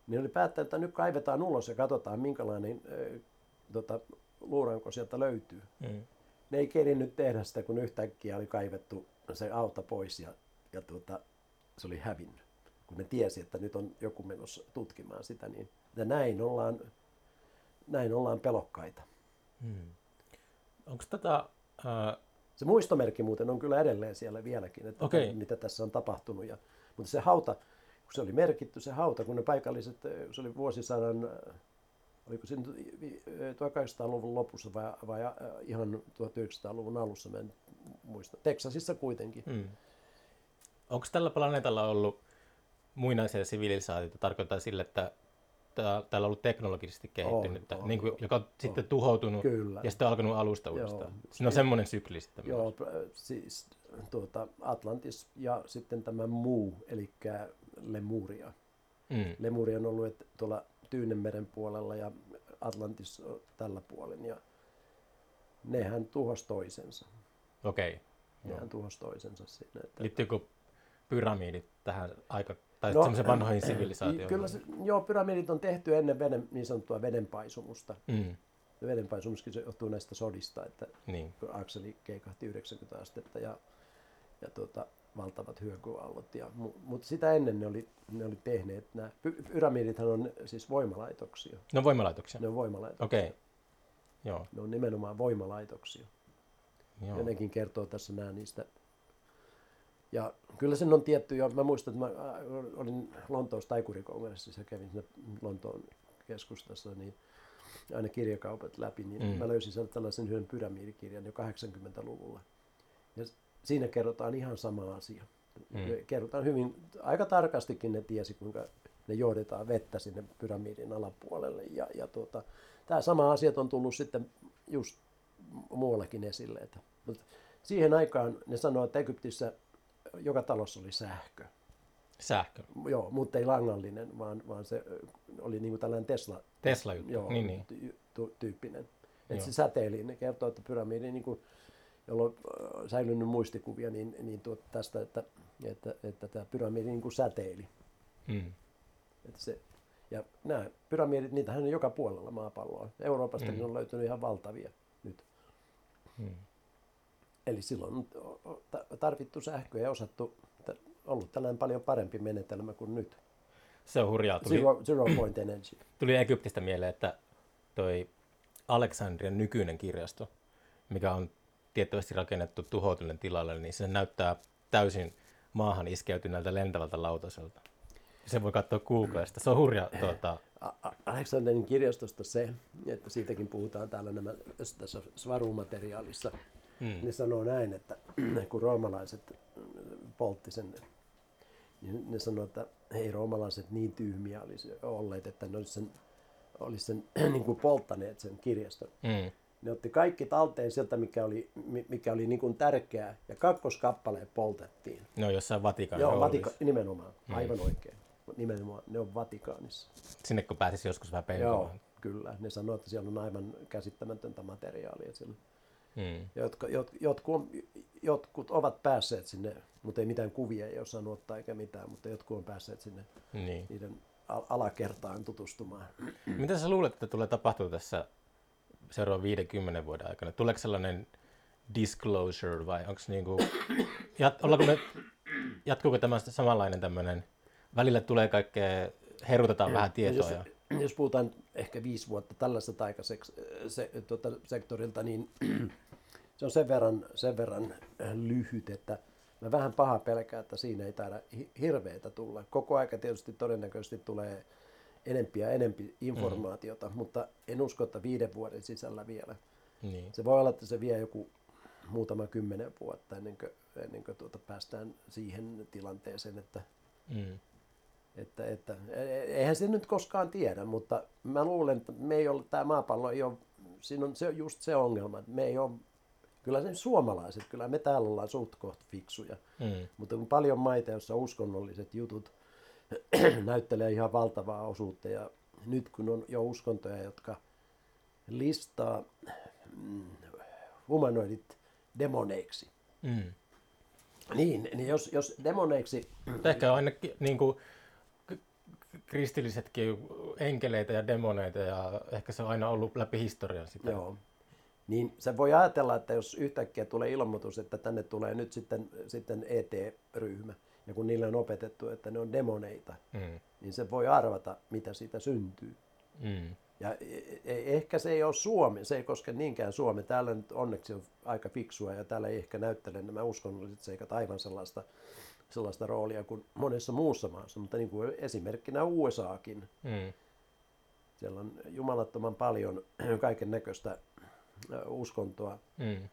niin oli päättänyt, että nyt kaivetaan ulos ja katsotaan minkälainen äh, tota, luuranko sieltä löytyy. Mm. Ne ei kerinyt tehdä sitä, kun yhtäkkiä oli kaivettu se auta pois ja, ja tuota, se oli hävinnyt. Kun ne tiesi, että nyt on joku menossa tutkimaan sitä, niin ja näin ollaan, näin ollaan pelokkaita. Mm. Onko tätä... Ää, Se muistomerkki muuten on kyllä edelleen siellä vieläkin, että Okei. mitä tässä on tapahtunut. Ja, mutta se hauta, kun se oli merkitty se hauta, kun ne paikalliset, se oli vuosisadan, oliko se nyt vi- eh, 1800-luvun lopussa vai, vai ihan 1900-luvun alussa, mä en muista. Teksasissa kuitenkin. mm. Onko tällä planeetalla ollut muinaisia sivilisaatioita? Tarkoittaa sille, että tää- täällä on ollut teknologisesti kehittynyttä, on, niin kuin, on, joka on sitten tuhoutunut Kyllä. ja sitten alkanut alusta Joo. uudestaan. Siinä on semmoinen sykli sitten Joo, myös. siis tuota, Atlantis ja sitten tämä muu, eli Lemuria. Mm. Lemuria on ollut et, tuolla Tyynenmeren puolella ja Atlantis on tällä puolen ja nehän tuhos toisensa. Okei. Okay. Nehän tuhos toisensa siinä. Että... Liittyykö pyramidit tähän aika, tai No, semmoisen vanhoihin sivilisaatioihin? Kyllä se, joo, pyramidit on tehty ennen veden, niin sanottua vedenpaisumusta. Mm. Ja vedenpaisumuskin se johtuu näistä sodista, että Niin. kun akseli keikahti 90 astetta ja, ja tuota, valtavat hyökyaallot. Ja, mu- mutta sitä ennen ne oli, ne oli tehneet nämä. Py- pyramidithan on siis voimalaitoksia. No voimalaitoksia. Ne on voimalaitoksia. Okei. Okay. Joo. Ne on nimenomaan voimalaitoksia. Joo. Ja nekin kertoo tässä nämä niistä. Ja kyllä sen on tietty jo, mä muistan, että mä ää, olin Lontoossa taikurikongressissa ja kävin siinä Lontoon keskustassa, niin aina kirjakaupat läpi, niin Mm. mä löysin sieltä tällaisen yhden pyramidikirjan jo 80-luvulla. Ja siinä kerrotaan ihan sama asia. Mm. Kerrotaan hyvin, aika tarkastikin ne tiesi, kuinka ne johdetaan vettä sinne pyramidin alapuolelle. Ja, ja tuota, tämä sama asiat on tullut sitten just muuallakin esille. Että, mutta siihen aikaan ne sanoo, että Egyptissä joka talossa oli sähkö. Sähkö. Joo, mutta ei langallinen, vaan, vaan se oli niin kuin tällainen Tesla, Tesla-juttu. joo, Niin, niin. ty- ty- tyyppinen. Että se säteili, ne kertoo, että pyramidi niin kuin jolla on säilynyt muistikuvia, niin, niin tuot tästä, että, että, että tämä pyramidi niin kuin säteili. Mm. Että se, ja nämä pyramidit, niitähän on joka puolella maapalloa. Euroopastakin Mm. on löytynyt ihan valtavia nyt. Mm. Eli silloin on tarvittu sähköä ja osattu, ollut tällainen paljon parempi menetelmä kuin nyt. Se on hurjaa. Tuli, Zero, zero point energy. tuli Egyptistä mieleen, että toi Aleksandrian nykyinen kirjasto, mikä on tiettävästi rakennettu tuhoutuneen tilalle, niin se näyttää täysin maahan iskeytyneeltä lentävältä lautaselta. Se voi katsoa Googlesta. Se on hurja tuota, A- A- Aleksanterin kirjastosta se, että siitäkin puhutaan täällä nämä, tässä svarumateriaalissa. Mm. Ne sanoo näin, että kun roomalaiset poltti sen, niin ne sanoo, että ei roomalaiset niin tyhmiä olisi olleet, että ne olisi sen, olisi sen niin kuin polttaneet sen kirjaston. mm. Ne otti kaikki talteen sieltä, mikä oli, mi- mikä oli niin kuin tärkeää, ja kakkoskappaleet poltettiin. ne on jossain Vatikanin Joo. Vatika- nimenomaan, aivan oikein. Nimenomaan, ne on Vatikaanissa. Sinne kun pääsisi joskus vähän Joo, penkomaan. kyllä. Ne sanoo, että siellä on aivan käsittämätöntä materiaalia siellä. Mm. Jotka, jot, jotkut, on, jotkut ovat päässeet sinne, mutta ei mitään kuvia ei ole ottaa eikä mitään, mutta jotkut on päässeet sinne Niin. niiden al- alakertaan tutustumaan. Mitä sä luulet, että tulee tapahtua tässä seuraavan 50 vuoden aikana? Tuleeko sellainen disclosure vai onko niinku, jat, me, jatkuuko tämä samanlainen tämmöinen, välillä tulee kaikkea, herutetaan vähän tietoa ja, Jos, jos puhutaan ehkä viisi vuotta tällaista aikasektorilta, se, tuota, sektorilta, niin se on sen verran, sen verran lyhyt, että mä vähän paha pelkää, että siinä ei taida hi- hirveätä tulla. Koko aika tietysti todennäköisesti tulee enempi ja enempi informaatiota, mm. mutta en usko, että viiden vuoden sisällä vielä. niin. Se voi olla, että se vie joku muutama kymmenen vuotta ennen kuin, ennen kuin tuota päästään siihen tilanteeseen, että, Mm. että, että e- eihän se nyt koskaan tiedä, mutta mä luulen, että me ei ole, tämä maapallo ei ole, siinä on se, just se ongelma, että me ei ole, kyllä se suomalaiset, kyllä me täällä ollaan suht koht fiksuja, Mm. mutta on paljon maita, joissa uskonnolliset jutut näyttelee ihan valtavaa osuutta ja nyt kun on jo uskontoja, jotka listaa mm, humanoidit demoneiksi, Mm. niin, niin jos, jos demoneiksi ehkä ainakin niin kuin, kristillisetkin enkeleitä ja demoneita ja ehkä se on aina ollut läpi historian sitä. Joo. Niin se voi ajatella, että jos yhtäkkiä tulee ilmoitus, että tänne tulee nyt sitten, sitten ET-ryhmä, ja kun niille on opetettu, että ne on demoneita, Mm. niin se voi arvata, mitä siitä syntyy. Mm. Ja e- e- ehkä se ei ole Suomi, se ei koske niinkään Suomi. Täällä nyt onneksi on aika fiksua ja täällä ei ehkä näyttele nämä uskonnolliset seikat aivan sellaista, sellaista roolia kuin monessa muussa maassa, mutta niin kuin esimerkkinä USAkin. Mm. Siellä on jumalattoman paljon kaiken näköistä uskontoa, Mm.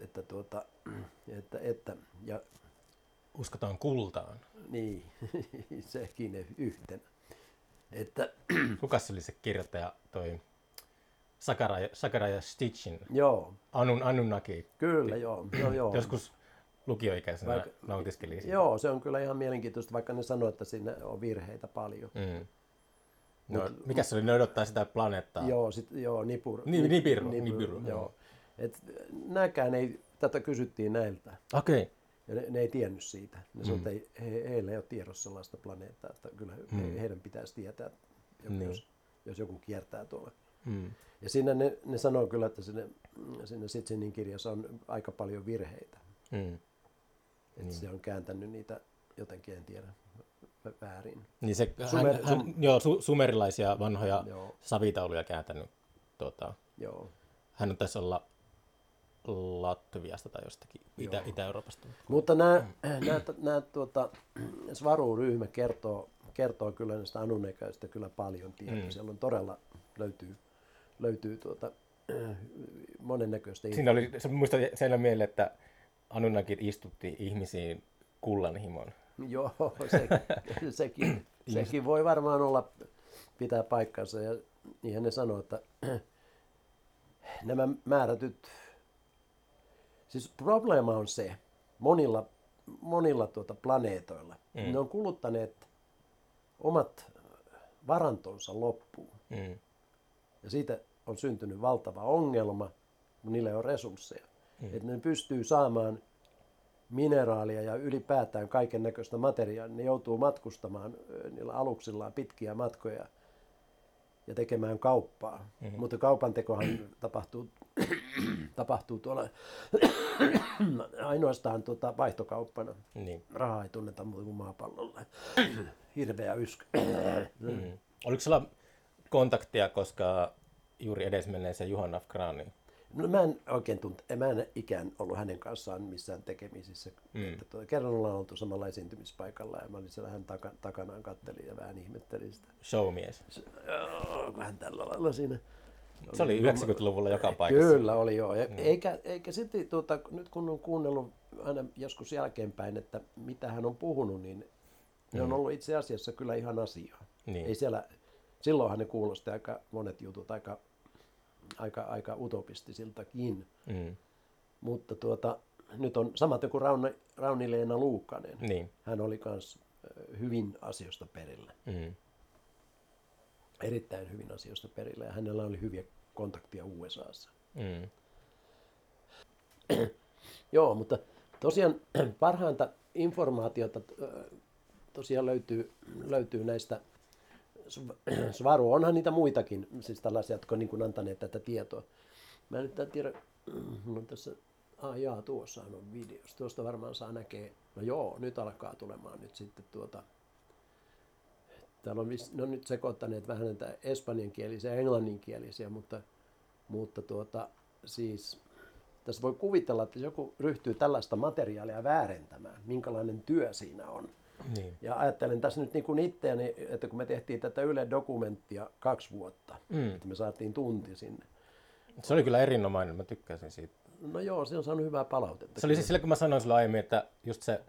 että, tuota, että, että ja Uskotaan kultaan. niin, sekin yhtenä. Että Kuka se oli se kirjoittaja, toi Sakaraja, Sakaraja Stitchin, joo, Anun, Anunnaki. kyllä joo, joo, joo. Joskus lukioikäisenä nautiskelin siitä. Joo, se on kyllä ihan mielenkiintoista, vaikka ne sanoo, että siinä on virheitä paljon. Mm. No, mikä se oli? Ne odottaa sitä planeettaa. Joo, sit, joo, Nipur. Ni- Nip- Nibiru, Nibiru, joo. joo. Et, nämäkään ei, tätä kysyttiin näiltä, Okei. Okay. ja ne, ne ei tiennyt siitä. Ne mm. että ei, he, heillä ei ole tiedossa sellaista planeettaa, että kyllä mm. he, heidän pitäisi tietää, jos, Niin. jos, jos joku kiertää tuolla. Mm. Ja siinä ne, ne sanoo kyllä, että sinne, sinne Sitsenin kirjassa on aika paljon virheitä. Mm. Että niin. se on kääntänyt niitä jotenkin, en tiedä, väärin. Niin se, Sumer- hän, hän, joo, su, sumerilaisia vanhoja Joo. savitauluja kääntänyt. Tota, Joo. hän on taisi olla Latviasta tai jostakin Itä, Itä-Euroopasta. Mutta nämä, nämä, nämä tuota, Svaru-ryhmä kertoo, kertoo kyllä näistä Anunnekäistä kyllä paljon tietoa. Mm. Siellä on todella, löytyy, löytyy tuota, monennäköistä Siinä oli, se muista sen mieleen, että Anunnakit istutti ihmisiin kullanhimon. Joo, se, sekin, sekin voi varmaan olla, pitää paikkansa. Ja niinhän ne sanoo, että nämä määrätyt, siis probleema on se, monilla, monilla tuota planeetoilla, mm. ne on kuluttaneet omat varantonsa loppuun. Mm. Ja siitä on syntynyt valtava ongelma, kun niillä ole resursseja. Mm. Että ne pystyy saamaan mineraalia ja ylipäätään kaiken näköistä materiaalia. Ne joutuu matkustamaan niillä aluksillaan pitkiä matkoja ja tekemään kauppaa. Mm-hmm. Mutta kaupan tekohan tapahtuu, tapahtuu tuolla ainoastaan tuota vaihtokauppana. Niin. Rahaa ei tunneta muuta kuin maapallolla. Hirveä ysky. Mm. Oliko sulla kontaktia, koska juuri edesmenneeseen Juhan Afgraniin? No mä en oikein tunte, mä en ikään ollut hänen kanssaan missään tekemisissä. Mm. Että tuo, kerran ollaan oltu samalla esiintymispaikalla ja mä olin siellä hän taka, takanaan kattelin ja vähän ihmettelin sitä. Showmies. Se, joo, hän tällä lailla siinä. Se oli 90-luvulla joka paikassa. Kyllä oli joo. Ja eikä, eikä sitten tuota, nyt kun on kuunnellut aina joskus jälkeenpäin, että mitä hän on puhunut, niin ne on ollut itse asiassa kyllä ihan asiaa. Niin. Ei siellä, silloinhan ne kuulosti aika monet jutut aika, aika, aika utopistisiltakin. Mm. Mutta tuota, nyt on samaten kuin Rauni, Rauni-Leena Luukkanen. Niin. Hän oli myös hyvin asioista perillä. Mm. Erittäin hyvin asioista perillä ja hänellä oli hyviä kontaktia USAssa. Mm. Joo, mutta tosiaan parhainta informaatiota tosiaan löytyy, löytyy näistä Svaru. Onhan niitä muitakin, siis tällaisia, jotka on niin antaneet tätä tietoa. Mä nyt en tiedä, mulla on tässä, ah jaa, tuossa on videos. Tuosta varmaan saa näkee, no joo, nyt alkaa tulemaan nyt sitten tuota, täällä on, ne on nyt sekoittaneet vähän näitä espanjankielisiä ja englanninkielisiä, mutta, mutta tuota, siis tässä voi kuvitella, että joku ryhtyy tällaista materiaalia väärentämään, minkälainen työ siinä on. Niin. Ja ajattelen tässä nyt niin kuin itseäni, että kun me tehtiin tätä Yle-dokumenttia kaksi vuotta, Mm. että me saatiin tunti sinne. Se oli kyllä erinomainen, mä tykkäsin siitä. No joo, se on saanut hyvää palautetta. Se oli siis sillä, kun mä sanoin sulle aiemmin, että just se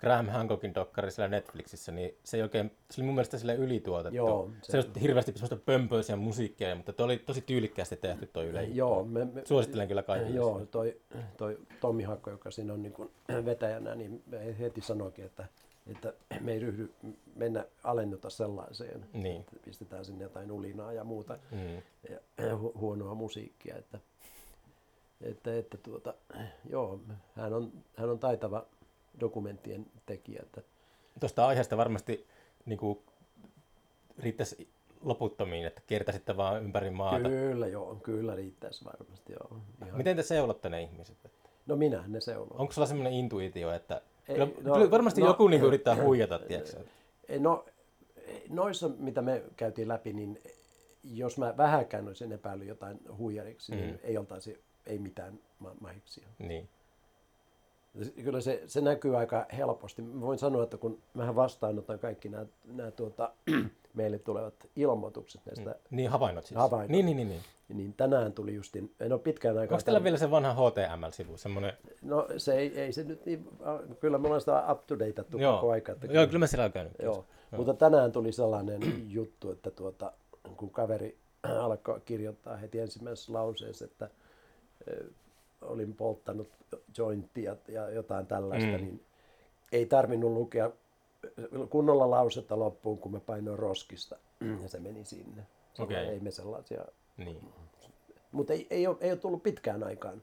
Graham Hancockin dokkari siellä Netflixissä, niin se ei oikein, se oli mun mielestä sille ylituotettu. Joo, se, se- oli hirveästi semmoista pömpöisiä musiikkia, mutta toi oli tosi tyylikkäästi tehty toi Yle. Joo, me, me, Suosittelen kyllä kaikille. Joo, toi, toi Tommi Hakko, joka siinä on niin vetäjänä, niin heti sanoikin, että, että me ei ryhdy mennä alennuta sellaiseen. Niin. Että pistetään sinne jotain ulinaa ja muuta Mm. ja hu- huonoa musiikkia. Että, että, että tuota, joo, hän on, hän on taitava dokumenttien tekijä. Että, Tuosta aiheesta varmasti niin kuin, riittäisi loputtomiin, että kiertäisitte vaan ympäri maata. kyllä, joo, kyllä riittäisi varmasti. Joo, ihan. Miten te seulotte ne ihmiset? No minä ne seulon. Onko sulla semmoinen intuitio, että kyllä, no, varmasti no, joku niin yrittää huijata, tiedätkö? Ei, No, noissa, mitä me käytiin läpi, niin jos mä vähänkään olisin epäillyt jotain huijariksi, mm. niin ei oltaisi ei mitään ma- mahiksia. Niin. Kyllä se, se näkyy aika helposti. Mä voin sanoa, että kun mähän vastaanotan kaikki nämä, nämä tuota, meille tulevat ilmoitukset näistä, Niin havainnot siis. Havainnot. Niin, niin, niin. niin. niin tänään tuli justin, en ole pitkään aikaa... Onko teillä vielä se vanha HTML-sivu, semmoinen... No se ei, ei se nyt niin, kyllä me ollaan sitä up to dateattu Joo. koko aika. Että Joo, kyllä mä siellä käynyt. Joo. Mutta tänään tuli sellainen juttu, että tuota, kun kaveri alkoi kirjoittaa heti ensimmäisessä lauseessa, että olin polttanut jointtia ja jotain tällaista, Mm. mm. niin ei tarvinnut lukea kunnolla lausetta loppuun, kun mä painoin roskista. Ja se meni sinne. Okei. Ei me sellaisia. Niin. Mutta ei, ei, ole, ei ole tullut pitkään aikaan.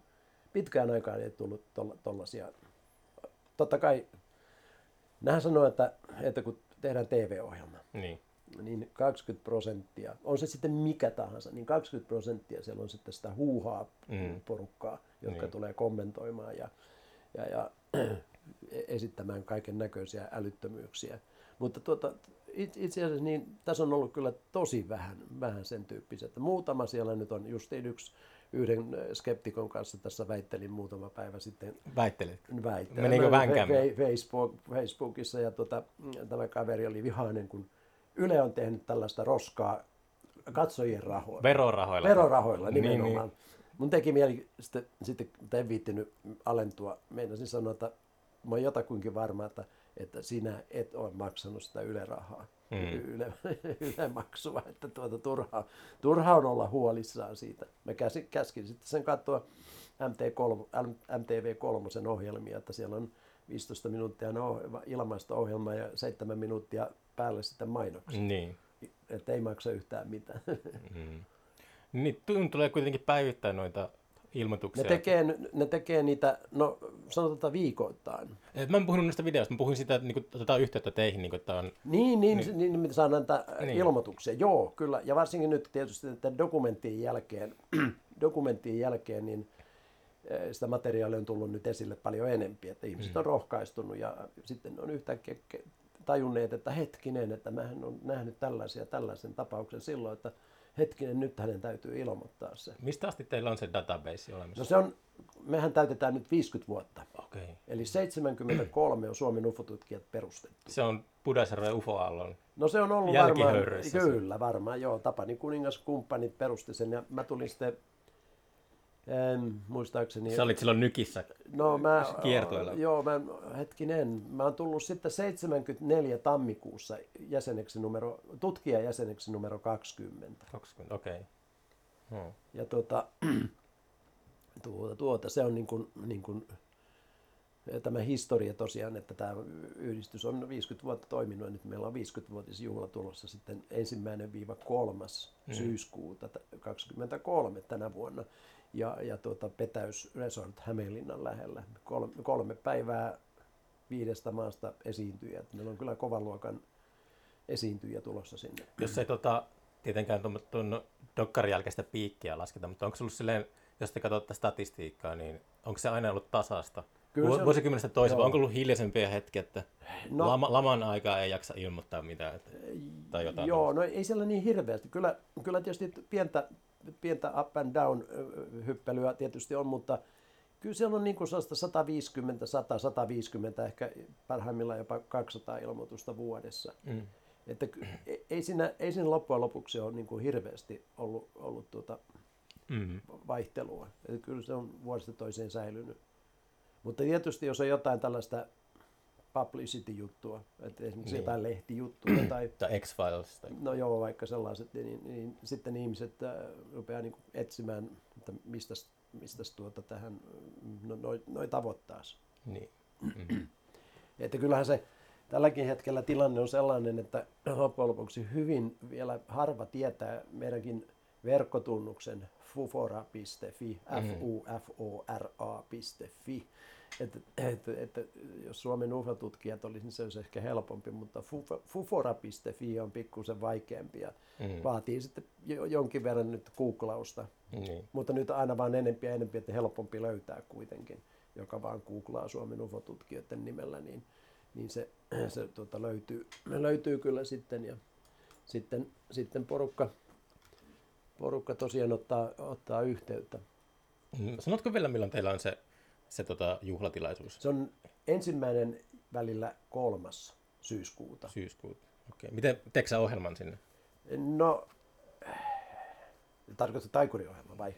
Pitkään aikaan ei tullut tuollaisia. Totta kai, nähän sanoo, että, että kun tehdään TV-ohjelma, Niin. niin 20 prosenttia, on se sitten mikä tahansa, niin 20 prosenttia siellä on sitten sitä huuhaa Mm. porukkaa, jotka Niin. tulee kommentoimaan ja, ja, ja esittämään kaiken näköisiä älyttömyyksiä. Mutta tuota, it- itse asiassa niin, tässä on ollut kyllä tosi vähän, vähän sen tyyppisiä. Että muutama siellä nyt on, justiin yksi yhden skeptikon kanssa tässä väittelin muutama päivä sitten Väittelit. väittää. Menikö Mä- vänkäämään? Fe- Facebook, Facebookissa ja tota, tämä kaveri oli vihainen, kun Yle on tehnyt tällaista roskaa katsojien rahoilla. Verorahoilla. Verorahoilla Niin, nimenomaan. niin. Mun teki mieli sitten, sitten en viittinyt alentua. Meinasin sanoa, että mä oon jotakuinkin varma, että, että sinä et ole maksanut sitä Yle-rahaa. Mm. Yle, Yle-maksua, että tuota, turhaa, turhaa on olla huolissaan siitä. Mä käsin, käskin sitten sen katsoa MT3, MTV3 ohjelmia, että siellä on 15 minuuttia no, ilmaista ohjelmaa ja 7 minuuttia päälle sitten mainoksia. Niin. Että ei maksa yhtään mitään. Mm. Niin, tulee kuitenkin päivittäin noita ilmoituksia. Ne tekee, ne tekee niitä, no sanotaan viikoittain. Et Mä en puhunut niistä videoista, mä puhuin sitä, että niinku, otetaan yhteyttä teihin, niinku, että on... Niin, niin, niin. niin mitä saa näitä Niin. niin. ilmoituksia. Joo, kyllä. Ja varsinkin nyt tietysti että dokumenttien jälkeen, dokumenttien jälkeen, niin eh, sitä materiaalia on tullut nyt esille paljon enempi, että ihmiset on rohkaistunut ja sitten on yhtäkkiä tajunneet, että hetkinen, että mähän on nähnyt tällaisia tällaisen tapauksen silloin, että hetkinen, nyt hänen täytyy ilmoittaa se. Mistä asti teillä on se database olemassa? No se on, mehän täytetään nyt 50 vuotta. Okei. Okay. Eli 73 on Suomen ufotutkijat perustettu. Se on Pudasjärven Ufo-aallon. No se on ollut varmaan, kyllä varmaan, joo. Tapani kuningaskumppanit perusti sen ja mä tulin sitten, en, muistaakseni, Sä olit silloin nykissä. no mä, kiertueella. joo, mä, hetkinen, mä oon tullut sitten 74 tammikuussa jäseneksi numero, tutkijajäseneksi numero 20. 20, okei. Okay. Hmm. Ja tuota, tuota, tuota, se on niin kuin, niin kuin, tämä historia tosiaan, että tämä yhdistys on 50 vuotta toiminut ja nyt meillä on 50-vuotisjuhla tulossa sitten ensimmäinen viiva kolmas mm. syyskuuta t- 23 tänä vuonna. Ja, ja tuota, Petäys Resort Hämeenlinnan lähellä. Kolme, kolme päivää viidestä maasta esiintyjä. Meillä on kyllä kovan luokan esiintyjä tulossa sinne. Jos ei tota, tietenkään tuon, tuon dokkarin jälkeistä piikkiä lasketa, mutta onko ollut silleen, jos te katsotte statistiikkaa, niin onko se aina ollut tasasta? Kyllä se on- Vuosikymmenestä toiseen, onko ollut hiljaisempia hetkiä, että No- lama, laman aikaa ei jaksa ilmoittaa mitään? Että, tai jotain. Joo, no ei siellä niin hirveästi. Kyllä, kyllä tietysti pientä, pientä up and down hyppelyä tietysti on, mutta kyllä siellä on niin kuin sellaista 150, 100, 150, ehkä parhaimmillaan jopa 200 ilmoitusta vuodessa. Mm. Että ei- ei siinä, ei siinä loppujen lopuksi ole niin kuin hirveästi ollut, ollut tuota Mm. vaihtelua. Että kyllä se on vuodesta toiseen säilynyt. Mutta tietysti jos on jotain tällaista publicity-juttua, että esimerkiksi Niin. jotain lehtijuttuja tai Tai X-Files. Tai... No joo, vaikka sellaiset, niin, niin sitten ihmiset äh, rupeaa niin etsimään, että mistä, mistä tuota tähän, no, noi, noi tavoittaisi. Niin. Että kyllähän se tälläkin hetkellä tilanne on sellainen, että loppujen lopuksi hyvin vielä harva tietää meidänkin verkkotunnuksen fufora.fi, f-u-f-o-r-a.fi. Että, että, että jos Suomen UFO-tutkijat olisi, niin se olisi ehkä helpompi, mutta fufo- fufora.fi on pikkusen vaikeampi ja Mm. vaatii sitten jo- jonkin verran nyt googlausta. Niin. Mutta nyt aina vaan enempi ja enempi, että helpompi löytää kuitenkin, joka vaan googlaa Suomen UFO-tutkijoiden nimellä, niin, niin se, se tuota, löytyy, löytyy kyllä sitten. Ja sitten, sitten porukka, porukka tosiaan ottaa, ottaa yhteyttä. Mm. Sanotko vielä, milloin teillä on se, se tota, juhlatilaisuus? Se on ensimmäinen välillä kolmas syyskuuta. Syyskuuta. Okei. Miten, teetkö sä ohjelman sinne? No, tarkoitatko taikuriohjelma vai?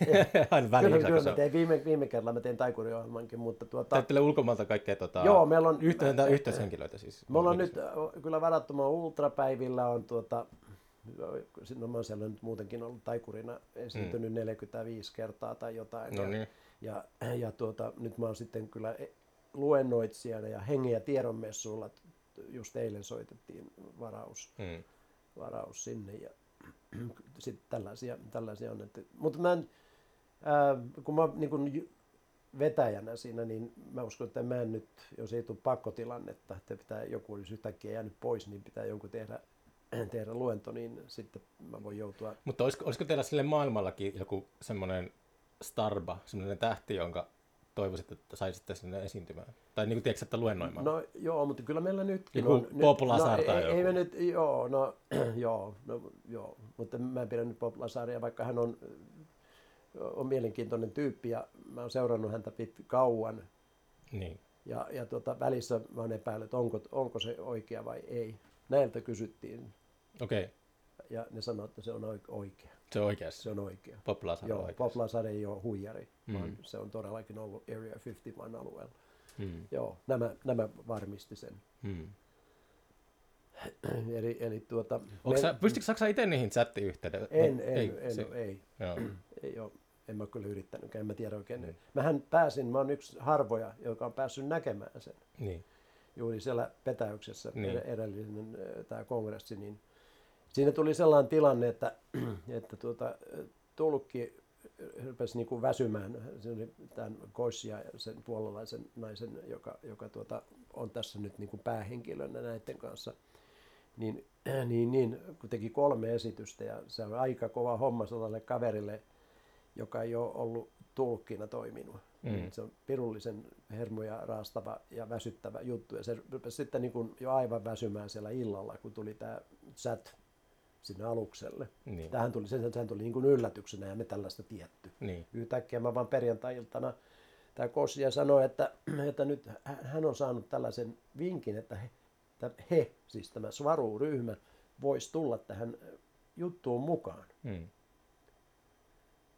Aina väliin. Kyllä, kyllä mä tein viime, viime kerralla mä tein taikuriohjelmankin, mutta tuota, Täyttelee ulkomailta kaikkea tota, Joo, meillä on- yhteys, yhteyshenkilöitä siis. Me ollaan nyt äh, kyllä varattoman ultrapäivillä on tuota, no mä oon siellä nyt muutenkin ollut taikurina esiintynyt 45 kertaa tai jotain. Mm. No ja, niin. Ja, ja tuota, nyt mä oon sitten kyllä e- luennoitsijana ja hengen ja tiedonmessuilla, just eilen soitettiin varaus, Mm. varaus sinne ja sitten tällaisia, tällaisia on. Että, mutta mä en, ää, kun mä niin kun vetäjänä siinä, niin mä uskon, että mä en nyt, jos ei tule pakkotilannetta, että pitää joku olisi yhtäkkiä jäänyt pois, niin pitää jonkun tehdä, tehdä luento, niin sitten mä voin joutua Mutta olisiko, olisiko teillä sille maailmallakin joku semmoinen starba, semmoinen tähti, jonka toivoisit, että saisitte sinne esiintymään? Tai niin kuin tiedätkö, että luennoimaan? No joo, mutta kyllä meillä nytkin Joku on... Bob Lazar no, ei, ei joku. me nyt, joo, no, joo, no, joo, mutta mä en pidä nyt Bob Lazaria, vaikka hän on, on mielenkiintoinen tyyppi ja mä oon seurannut häntä pit kauan. Niin. Ja, ja tuota, välissä mä oon epäillyt, että onko, onko se oikea vai ei. Näiltä kysyttiin Okei, okay. ja ne sanoivat, että se on oik- oikea. Se on oikeassa. Se on oikea. Pop Lazar Joo, oikeassa. Bob Lazar ei ole huijari, mm. Vaan se on todellakin ollut Area 51 alueella. Mm. Joo, nämä, nämä varmisti sen. Mm. Eli, eli tuota, Onko me- sä, pystytkö sä itse niihin chattiyhteyteen? En, No, en, ei, en, se- ei, Joo. ei ole, en mä kyllä yrittänytkään, en mä tiedä oikein. Mm. Mähän pääsin, mä oon yksi harvoja, joka on päässyt näkemään sen. Niin. Juuri siellä Petäyksessä, Niin. niin. edellinen tämä kongressi, niin siinä tuli sellainen tilanne, että, että tuota, tulkki rupesi niin kuin väsymään se oli tämän Koissia ja sen puolalaisen naisen, joka, joka tuota, on tässä nyt niin kuin päähenkilönä näiden kanssa, niin, niin, niin kun teki kolme esitystä ja se on aika kova homma sellaiselle kaverille, joka ei ole ollut tulkkina toiminut. Mm. Se on pirullisen hermoja raastava ja väsyttävä juttu. Ja se rupesi sitten niin kuin jo aivan väsymään siellä illalla, kun tuli tämä chat sinne alukselle. Niin. Tähän tuli, sen, sehän tuli niin kuin yllätyksenä ja me tällaista tietty. Niin. Yhtäkkiä mä vaan perjantai-iltana tämä Kossia sanoi, että, että nyt hän on saanut tällaisen vinkin, että he, että he siis tämä Svaru-ryhmä, voisi tulla tähän juttuun mukaan. Mm.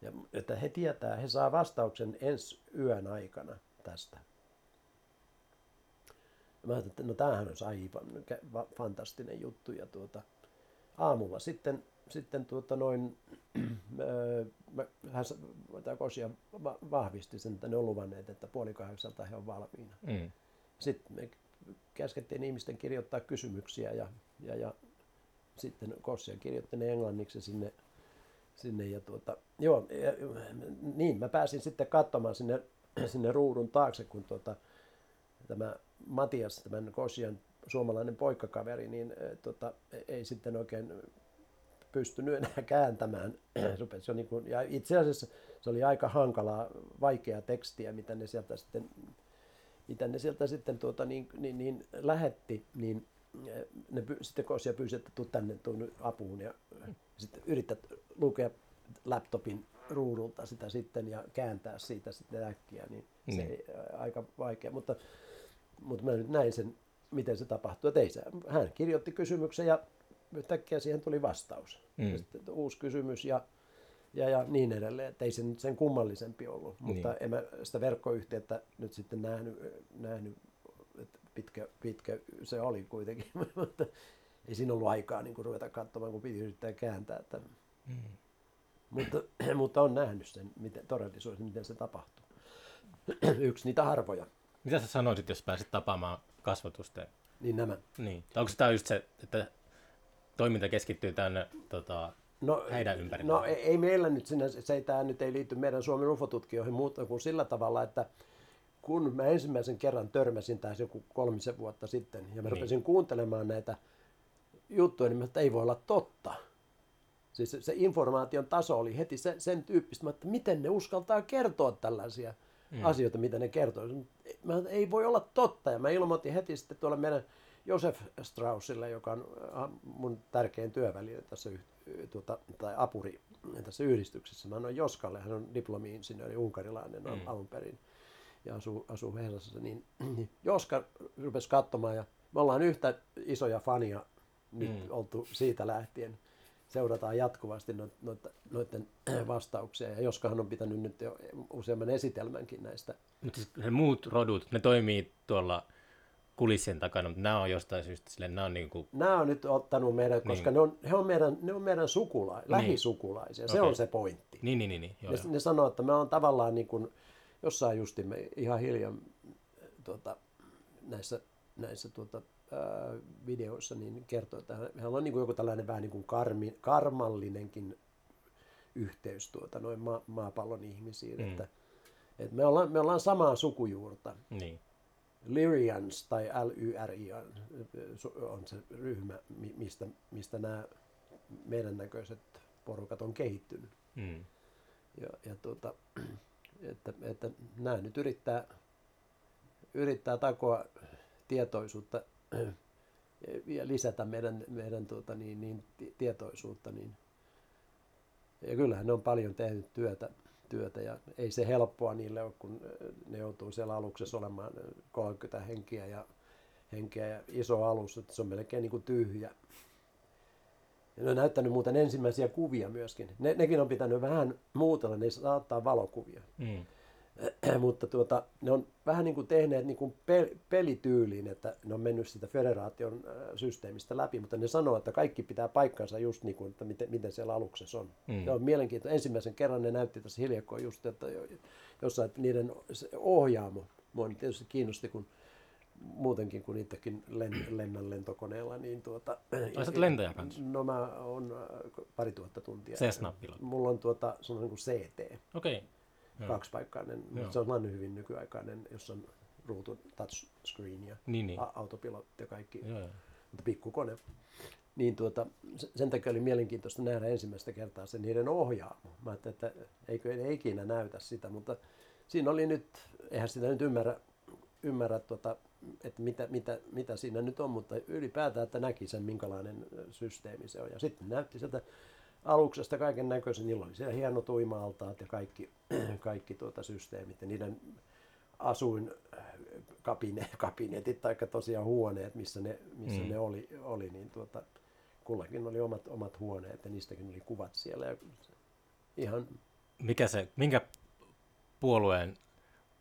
Ja, että he tietää, he saa vastauksen ensi yön aikana tästä. Mä ajattelin, että no tämähän olisi aivan fantastinen juttu. Ja tuota, aamulla sitten, sitten tuota noin, mä, hän, tämä Kosia vahvisti sen, että ne on luvanneet, että puoli kahdeksalta he on valmiina. Mm. Sitten me käskettiin ihmisten kirjoittaa kysymyksiä ja, ja, ja sitten Kosia kirjoitti ne englanniksi sinne sinne ja tuota, joo, ja, niin, mä pääsin sitten katsomaan sinne, sinne ruudun taakse, kun tuota, tämä Matias, tämän Kosian suomalainen poikkakaveri, niin e, tota, ei sitten oikein pystynyt enää kääntämään. Rupesi jo niin kuin, ja itse asiassa se oli aika hankalaa, vaikeaa tekstiä, mitä ne sieltä sitten, mitä ne sieltä sitten tuota, niin, niin, niin lähetti, niin e, ne py, sitten Kosia pyysi, että tuu tänne tuu apuun ja sitten yrität lukea laptopin ruudulta sitä sitten ja kääntää siitä sitten äkkiä, niin se niin. ei, aika vaikea. Mutta, mutta mä nyt näin sen, miten se tapahtuu. Ei se, hän kirjoitti kysymyksen ja yhtäkkiä siihen tuli vastaus. Mm. Ja sitten uusi kysymys ja, ja, ja niin edelleen. Että ei se nyt sen kummallisempi ollut. Niin. Mutta en mä sitä verkkoyhteyttä nyt sitten nähnyt, nähnyt että pitkä, pitkä se oli kuitenkin. mutta ei siinä ollut aikaa niin kuin ruveta katsomaan, kun piti yrittää kääntää. Että... Mm. Mutta, mutta on nähnyt sen miten, todellisuudessa, miten se tapahtuu. Yksi niitä harvoja. Mitä sä sanoisit, jos pääsit tapaamaan kasvatusten? Niin nämä. Niin. Onko tämä just se, että toiminta keskittyy tänne tota, no, heidän ympärille? No ei, ei meillä nyt sinä, se ei, tämä nyt ei liity meidän Suomen ufotutkijoihin muuta kuin sillä tavalla, että kun mä ensimmäisen kerran törmäsin taas joku kolmisen vuotta sitten ja mä niin. rupesin kuuntelemaan näitä juttuja, niin että ei voi olla totta. Siis se, se informaation taso oli heti se, sen tyyppistä, että miten ne uskaltaa kertoa tällaisia mm. asioita, mitä ne kertoo. Mä, ei voi olla totta. Ja mä ilmoitin heti sitten tuolla meidän Josef Straussille, joka on äh, mun tärkein työväline tässä tuota, tai apuri tässä yhdistyksessä. Mä annoin Joskalle, hän on diplomi-insinööri, unkarilainen mm. alun perin ja asuu, asuu Helsassa. Niin, niin Joska rupesi katsomaan ja me ollaan yhtä isoja fania nyt mm. oltu siitä lähtien seurataan jatkuvasti noiden vastauksia. Ja Joskahan on pitänyt nyt jo useamman esitelmänkin näistä. Mutta siis ne muut rodut, ne toimii tuolla kulissien takana, mutta nämä on jostain syystä sille, nämä on niin kuin... Nämä on nyt ottanut meidän, koska niin. ne, on, he on meidän, ne on meidän sukula, niin. lähisukulaisia, se okay. on se pointti. Niin, niin, niin. niin. Joo, ne, joo. ne sanoo, että me on tavallaan niin kuin, jossain justimme ihan hiljaa tuota, näissä, näissä tuota, videoissa niin kertoo, että hänellä on niin kuin joku tällainen vähän niin kuin karmi, karmallinenkin yhteys tuota, noin ma- maapallon ihmisiin, mm. että, että me, ollaan, me ollaan samaa sukujuurta. Niin. Lyrians tai L-Y-R-I on se ryhmä, mistä, mistä nämä meidän näköiset porukat on kehittynyt. Mm. Ja, ja tuota, että, että nämä nyt yrittää, yrittää takoa tietoisuutta ja lisätä meidän, meidän tuota, niin, niin, tietoisuutta. Niin. Ja kyllähän ne on paljon tehnyt työtä, työtä ja ei se helppoa niille ole, kun ne joutuu siellä aluksessa olemaan 30 henkiä ja, henkeä ja iso alus, että se on melkein niin kuin tyhjä. Ja ne on näyttänyt muuten ensimmäisiä kuvia myöskin. Ne, nekin on pitänyt vähän muutella, ne saa ottaa valokuvia. Mm. mutta tuota, ne on vähän niin kuin tehneet niin kuin pel- pelityyliin, että ne on mennyt sitä federaation systeemistä läpi, mutta ne sanoo, että kaikki pitää paikkansa just niin kuin, että miten, miten siellä aluksessa on. Mm. Se on mielenkiintoista. Ensimmäisen kerran ne näytti tässä hiljakkoon just, että jossain että niiden ohjaamo, mua tietysti kiinnosti, kun muutenkin kun itsekin len, lennän lentokoneella, niin tuota... Oot lentäjä kanssa? No mä oon äh, pari tuhatta tuntia. Cessna pilot. Mulla on tuota, on niin kuin CT, Okei. Joo. Kaksipaikkainen, Joo. mutta se on sellainen hyvin nykyaikainen, jossa on ruutu touchscreen ja Niin, niin. autopilotti ja kaikki, Joo, joo. mutta pikkukone. Niin tuota, se- sen takia oli mielenkiintoista nähdä ensimmäistä kertaa se niiden ohjaamo. Mä ajattelin, että eikö ne ikinä näytä sitä, mutta siinä oli nyt, eihän sitä nyt ymmärrä, ymmärrä tuota, että mitä, mitä, mitä siinä nyt on, mutta ylipäätään, että näki sen, minkälainen systeemi se on. Ja sitten näytti sieltä aluksesta kaiken näköisen, niillä oli siellä hienot uima-altaat ja kaikki, kaikki tuota systeemit ja niiden asuin äh, kapine, kabinetit tai tosiaan huoneet, missä ne, missä Mm. ne oli, oli, niin tuota, kullakin oli omat, omat huoneet ja niistäkin oli kuvat siellä. Ja ihan, Mikä se, minkä puolueen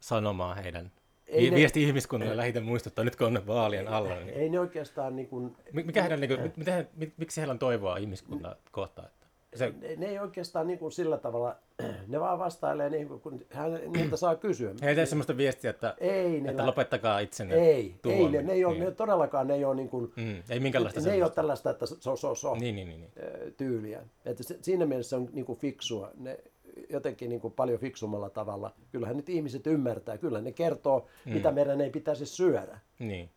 sanomaa heidän Ei ne- viesti ihmiskunnalle lähitä muistuttaa, nyt kun on ne vaalien alla. Niin. ei ne oikeastaan niin kuin, Mi- Mikä heidän, niin kuin, miten, miksi heillä on toivoa ihmiskuntaa kohtaan? Se, ne, ne ei oikeastaan niin kuin sillä tavalla, ne vaan vastailee niin kuin, kun hän, niiltä saa kysyä. he ei tee sellaista viestiä, että, Ei, ne että lopettakaa itsenne. ei, ei ne, ne, ei ole, niin. ne todellakaan ne ei ole niin kuin, Mm, ei minkäänlaista ne ei ole tällaista, että so, so, so, Niin, niin, niin. niin. tyyliä. Että se, siinä mielessä on niin kuin fiksua. Ne jotenkin niin kuin paljon fiksummalla tavalla. Kyllähän nyt ihmiset ymmärtää. Kyllä ne kertoo, mm. mitä meidän ei pitäisi syödä. niin.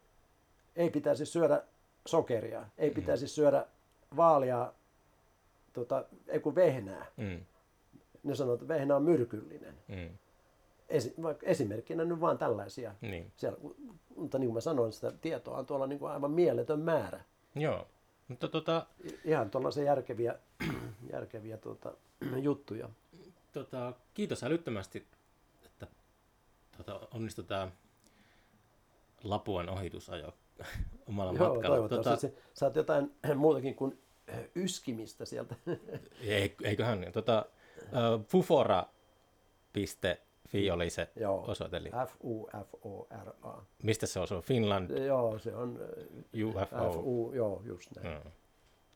Ei pitäisi syödä sokeria. Ei pitäisi syödä vaalia, tota, ei kun vehnää. Mm, Ne sanoo, että vehnä on myrkyllinen. mm, Esi- esimerkkinä nyt vaan tällaisia. niin. Siellä, mutta niin kuin mä sanoin, sitä tietoa on tuolla niin kuin aivan mieletön määrä. Joo. Mutta tota, Ihan tuollaisia järkeviä, järkeviä tuota, juttuja. tota, kiitos älyttömästi, että tota, onnistui tämä Lapuan ohitusajo omalla Joo, matkalla. tota... saat jotain muutakin kuin yskimistä sieltä. ei, eiköhän, niin. tota, fufora.fi oli se Joo. osoite, eli F-U-F-O-R-A. mistä se osuu? Finland, Joo, se on UFO. F-U, joo, just näin. Mm. Se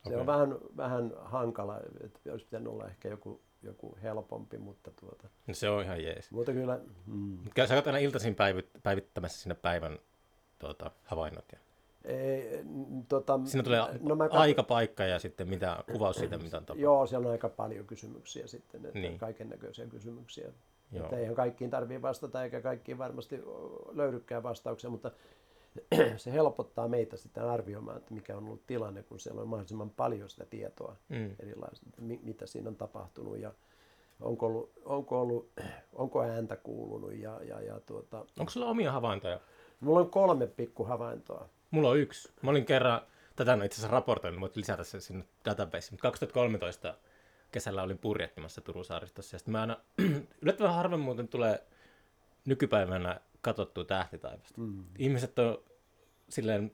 Okei. on vähän, vähän hankala, että olisi pitänyt olla ehkä joku, joku helpompi, mutta tuota, No se on ihan jees. mutta kyllä, mm, Käy- Sä aina iltaisin päivit, päivittämässä sinne päivän tuota, havainnot. Ja. Ei, tota, Siinä tulee no mä kat- aika, paikka ja sitten mitä, kuvaus siitä, mitä on tapahtunut. Joo, siellä on aika paljon kysymyksiä sitten, että Niin. kaiken näköisiä kysymyksiä. Joo. Että eihän kaikkiin tarvitse vastata, eikä kaikkiin varmasti löydykään vastauksia, mutta se helpottaa meitä sitten arvioimaan, että mikä on ollut tilanne, kun siellä on mahdollisimman paljon sitä tietoa Mm. erilaista, mitä siinä on tapahtunut ja onko ollut, onko, ollut, onko ääntä kuulunut ja, ja, ja tuota, Onko sulla omia havaintoja? mulla on kolme pikkuhavaintoa. Mulla on yksi. Mä olin kerran, tätä on itse asiassa raportoinut, mutta lisätä se sinne databaseen. Mutta 2013 kesällä olin purjehtimassa Turun saaristossa. Ja sitten mä aina, yllättävän harvoin muuten tulee nykypäivänä katsottua tähtitaivasta. Mm. Ihmiset on silleen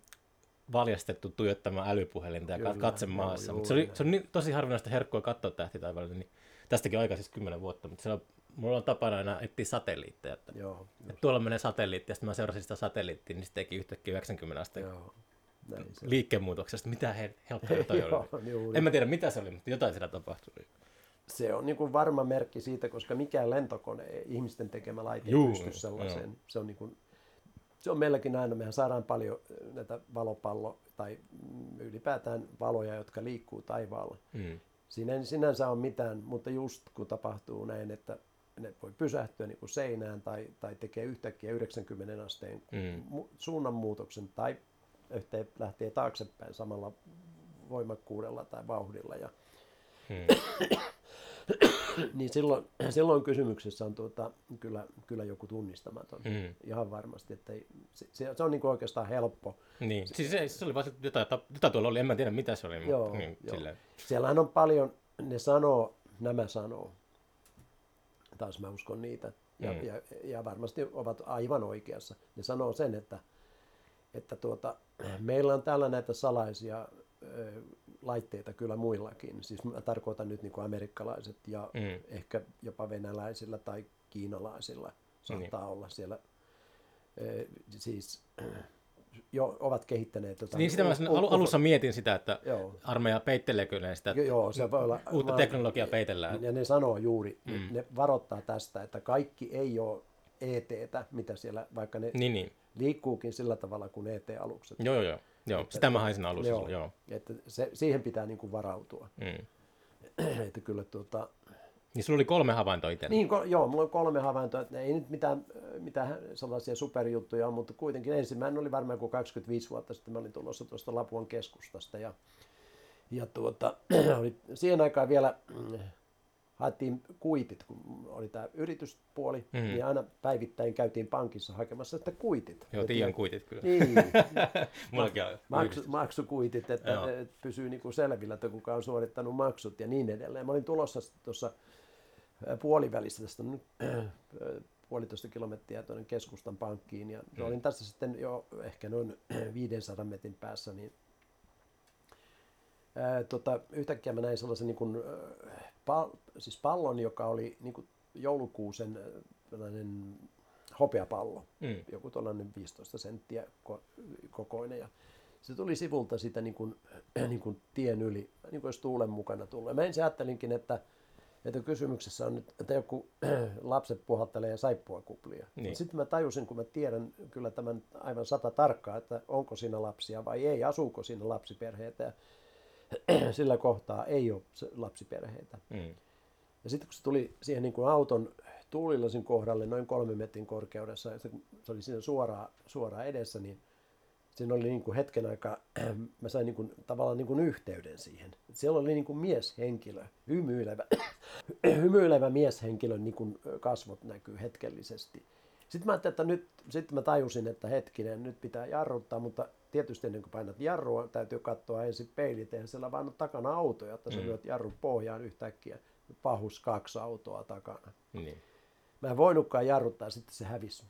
valjastettu tuijottamaan älypuhelinta ja Kyllä, katse joo, maassa. joo, Mutta se, oli, joo. se on niin, tosi harvinaista herkkua katsoa tähtitaivaalle, niin tästäkin aika siis 10 vuotta, mutta siellä on, mulla on tapana aina etsiä satelliitteja. Että, Joo, että tuolla menee satelliitti, ja sitten mä seurasin sitä satelliittia, niin se teki yhtäkkiä 90 asteen joo. Liikkeenmuutoksesta. Mitä he, helppoa Joo, oli? juuri. En mä tiedä mitä se oli, mutta jotain siellä tapahtui. Se on niin kuin varma merkki siitä, koska mikään lentokone, ihmisten tekemä laite ei pysty sellaiseen. Se on, niin kuin, se on meilläkin aina, mehän saadaan paljon äh, näitä valopallo- tai ylipäätään valoja, jotka liikkuu taivaalla. Mm. Siinä ei sinänsä ole mitään, mutta just kun tapahtuu näin, että ne voi pysähtyä niin kuin seinään tai, tai tekee yhtäkkiä 90 asteen Mm. mu- suunnanmuutoksen tai yhteen lähtee taaksepäin samalla voimakkuudella tai vauhdilla. Ja, Mm. niin silloin, silloin kysymyksessä on tuota, kyllä, kyllä joku tunnistamaton. Mm. Ihan varmasti. Että ei, se, se, on niin kuin oikeastaan helppo. Niin, siis se, se oli vaan se, jotain, jotain tuolla oli, en mä tiedä mitä se oli, Joo, mutta niin, joo. silleen. Siellähän on paljon, ne sanoo, nämä sanoo. Taas mä uskon niitä. Ja, Mm. mm. ja, ja varmasti ovat aivan oikeassa. Ne sanoo sen, että, että tuota, meillä on täällä näitä salaisia ö, laitteita kyllä muillakin. Siis mä tarkoitan nyt niin kuin amerikkalaiset ja Mm. mm. ehkä jopa venäläisillä tai kiinalaisilla saattaa Niin. olla siellä. Ö, siis jo ovat kehittäneet jotain. Niin sitä mä u- sen u- alu, u- alussa mietin sitä, että Joo. armeija peitteleekö ne sitä, Jo- Joo, se voi olla. uutta teknologiaa peitellään. Ja ne sanoo juuri, Mm. ne varoittaa tästä, että kaikki ei ole ET-tä, mitä siellä, vaikka ne Niin, niin. liikkuukin sillä tavalla kuin ET-alukset. Joo, joo, joo. joo. Sitä mä hain siinä alussa. Joo. Joo. joo. Että se, siihen pitää niin kuin varautua. Mm. että kyllä tuota, Niin sulla oli kolme havaintoa itse. niin, ko, joo, mulla on kolme havaintoa, että ei nyt mitään, mitään sellaisia superjuttuja mutta kuitenkin ensimmäinen oli varmaan kuin 25 vuotta sitten, mä olin tulossa tuosta Lapuan keskustasta ja, ja tuota, oli siihen aikaan vielä mm, haettiin kuitit, kun oli tämä yrityspuoli, Mm. niin aina päivittäin käytiin pankissa hakemassa sitten kuitit. Joo, Tiian kuitit kyllä. Niin, Mullakin on maksu, maksukuitit, että Joo. pysyy niin kuin selvillä, että kuka on suorittanut maksut ja niin edelleen. Mä olin tulossa tuossa puolivälissä tästä nyt ä, puolitoista kilometriä tuonne keskustan pankkiin ja mm. olin tässä sitten jo ehkä noin 500 metrin päässä, niin ää, tota, yhtäkkiä mä näin sellaisen niin kuin, pal, siis pallon, joka oli niin kuin joulukuusen tällainen hopeapallo Mm. joku tuollainen 15 senttiä ko- kokoinen ja se tuli sivulta sitä niin kuin, niin kuin tien yli, niin kuin jos tuulen mukana tulee. Mä ensin ajattelinkin, että, että kysymyksessä on nyt, että joku lapset puhaltelee saippua kuplia. Niin. Sitten mä tajusin, kun mä tiedän kyllä tämän aivan sata tarkkaa, että onko siinä lapsia vai ei, asuuko siinä lapsiperheitä. Ja sillä kohtaa ei ole lapsiperheitä. Mm. Ja sitten kun se tuli siihen niin kuin auton tuulilasin kohdalle noin kolmen metrin korkeudessa, ja se, se oli siinä suoraan, suoraan edessä, niin siinä oli niin kuin hetken aikaa, mä sain niin kuin, tavallaan niin kuin yhteyden siihen. Siellä oli niin kuin mieshenkilö, hymyilevä, hymyilevä mieshenkilö, niin kuin kasvot näkyy hetkellisesti. Sitten mä ajattelin, että nyt, sitten mä tajusin, että hetkinen, nyt pitää jarruttaa, mutta tietysti ennen kuin painat jarrua, täytyy katsoa ensin peilit, eihän siellä vaan ole takana auto, jotta sä lyöt jarrun pohjaan yhtäkkiä. Pahus kaksi autoa takana. Niin. Mä en voinutkaan jarruttaa, sitten se hävisi.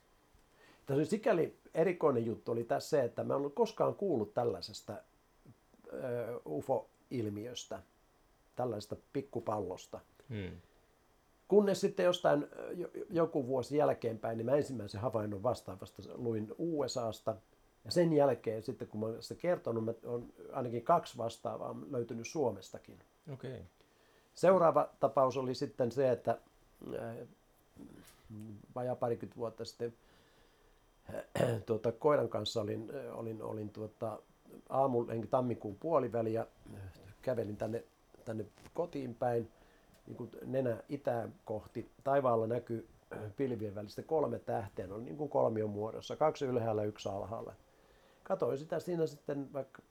Tässä sikäli erikoinen juttu oli tässä se, että mä en ollut koskaan kuullut tällaisesta UFO-ilmiöstä, tällaisesta pikkupallosta. Mm. Kunnes sitten jostain joku vuosi jälkeenpäin, niin mä ensimmäisen havainnon vastaavasta luin USAsta. Ja sen jälkeen sitten, kun mä olen sitä kertonut, mä on ainakin kaksi vastaavaa löytynyt Suomestakin. Okay. Seuraava tapaus oli sitten se, että vajaa parikymmentä vuotta sitten tuota, koiran kanssa olin, olin, olin tuota, aamu, enkä tammikuun puoliväli ja kävelin tänne, tänne kotiin päin, niin kuin nenä itään kohti. Taivaalla näkyy pilvien välistä kolme tähteä, ne oli niin kuin kolmion muodossa, kaksi ylhäällä, yksi alhaalla. Katoin sitä siinä sitten, vaikka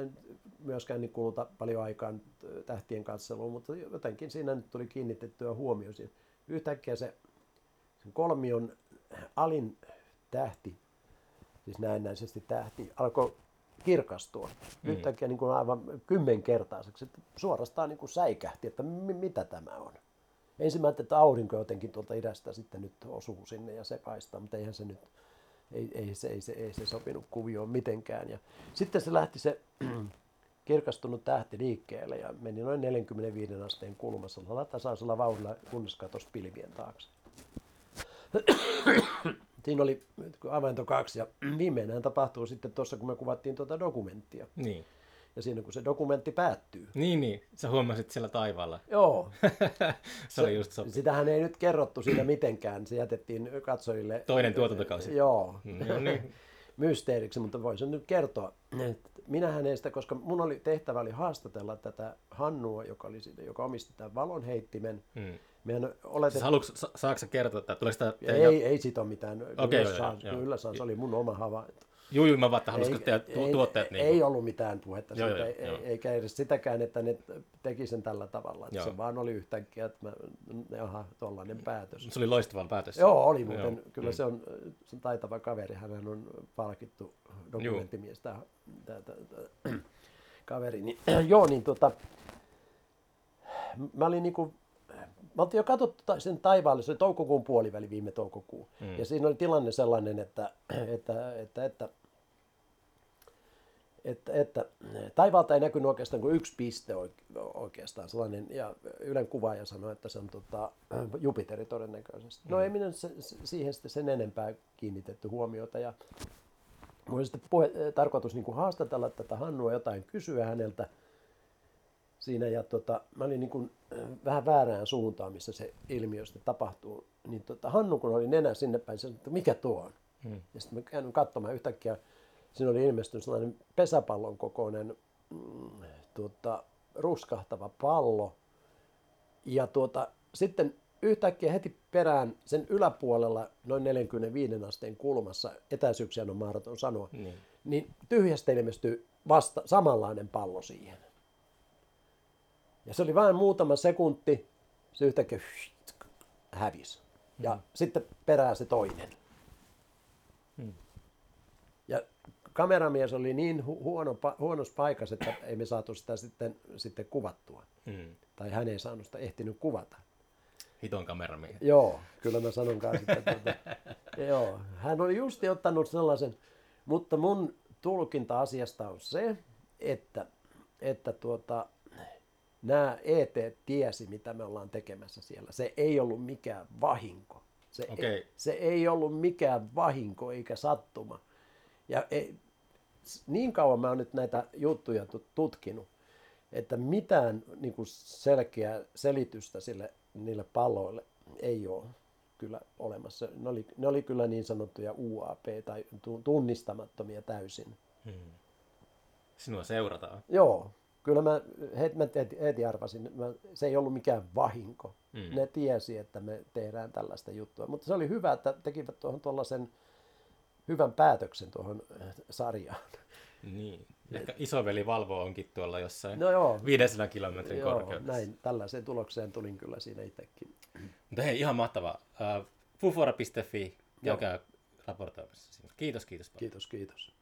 en myöskään niin kuluta paljon aikaa tähtien katseluun, mutta jotenkin siinä nyt tuli kiinnitettyä huomio siihen. Yhtäkkiä se kolmion alin tähti, siis näennäisesti tähti, alkoi kirkastua. Mm. Yhtäkkiä niin kuin aivan kymmenkertaiseksi. että Suorastaan niin kuin säikähti, että mi- mitä tämä on. Ensin mä ajattelin, että aurinko jotenkin tuolta idästä sitten nyt osuu sinne ja se paistaa, mutta eihän se nyt, ei, ei, se, ei, se, ei se sopinut kuvioon mitenkään. Ja sitten se lähti se kirkastunut tähti liikkeelle ja meni noin 45 asteen kulmassa tasaisella vauhdilla, kunnes katosi pilvien taakse. Siinä oli avainto kaksi ja viimeinen tapahtuu sitten tuossa, kun me kuvattiin tuota dokumenttia. Niin. Ja siinä kun se dokumentti päättyy. Niin, niin. Sä huomasit siellä taivaalla. Joo, se oli just sopi. sitähän ei nyt kerrottu siinä mitenkään. Se jätettiin katsojille. Toinen tuotantokausi. Joo, No niin. mysteeriksi, mutta voisin nyt kertoa. ei sitä, koska mun oli tehtävä oli haastatella tätä Hannua, joka, oli, siitä- joka omisti tämän valonheittimen. Mm. Meidän Siis oletettu... haluatko, sa- saako sä kertoa, että tuleeko sitä... Ei, ei siitä ole mitään. Okei, kyllä, joo, saa, joo, kyllä saa, se oli mun oma havainto. Juu, juu, mä vaan, että halusiko Ei- tehdä tu- ei- tuotteet niin ei ollut mitään puhetta Joo, siitä, joo, ei, joo. eikä edes sitäkään, että ne teki sen tällä tavalla. Että Joo. se vaan oli yhtäkkiä, että mä, aha, tollainen päätös. Se oli loistava päätös. Joo, oli muuten. Joo. Kyllä Mm. se on, se on taitava kaveri. Hän on palkittu dokumenttimies, tämä, tämä, tämä, tämä kaveri. Niin, joo, niin tota, mä olin niinku, mä oltiin jo katsottu sen taivaalle, se oli toukokuun puoliväli viime toukokuu. Mm. Ja siinä oli tilanne sellainen, että, että, että, että että, että taivaalta ei näkynyt oikeastaan kuin yksi piste oike- oikeastaan sellainen, ja Ylen kuvaaja sanoi, että se on tota, Jupiteri todennäköisesti. No ei minä se, se- siihen sitten sen enempää kiinnitetty huomiota, ja Mulla oli sitten puhe, tarkoitus niin kuin haastatella tätä Hannua, jotain kysyä häneltä siinä. Ja tota, mä olin niin kuin vähän väärään suuntaan, missä se ilmiö sitten tapahtuu. Niin tota, Hannu, kun oli nenä sinne päin, se sanoi, että mikä tuo on? Hmm. Ja sitten mä käyn katsomaan yhtäkkiä, siinä oli ilmestynyt sellainen pesäpallon kokoinen mm, tuota, ruskahtava pallo. Ja tuota, sitten yhtäkkiä heti perään sen yläpuolella noin 45 asteen kulmassa, etäisyyksiä on mahdoton sanoa, niin, niin tyhjästä ilmestyi vasta samanlainen pallo siihen. Ja se oli vain muutama sekunti, se yhtäkkiä hävisi. Ja mm. sitten perää se toinen. Mm. Ja kameramies oli niin hu- huono, huonossa paikassa, että ei me saatu sitä sitten, sitten kuvattua. Mm. Tai hän ei saanut sitä ehtinyt kuvata. Hiton kameramies. Joo, kyllä mä sanon kanssa, että tuota, joo, hän oli justi ottanut sellaisen, mutta mun tulkinta asiasta on se, että, että tuota, nämä ET tiesi, mitä me ollaan tekemässä siellä. Se ei ollut mikään vahinko. Se, okay. ei, se ei ollut mikään vahinko eikä sattuma. Ja ei, niin kauan mä oon nyt näitä juttuja tutkinut, että mitään niin kuin selkeää selitystä sille, niille palloille ei ole kyllä olemassa. Ne oli, ne oli kyllä niin sanottuja UAP tai tunnistamattomia täysin. Hmm. Sinua seurataan. Joo, kyllä mä heti, mä heti, heti arvasin, mä, se ei ollut mikään vahinko. Mm. Ne tiesi, että me tehdään tällaista juttua. Mutta se oli hyvä, että tekivät tuohon tuollaisen hyvän päätöksen tuohon äh, sarjaan. Niin. Ehkä isoveli Valvo onkin tuolla jossain no joo. 500 kilometrin joo, korkeudessa. näin. Tällaiseen tulokseen tulin kyllä siinä itsekin. Mutta hei, ihan mahtavaa. Uh, Fufora.fi, käykää raportoimassa. Kiitos, kiitos paljon. Kiitos, kiitos.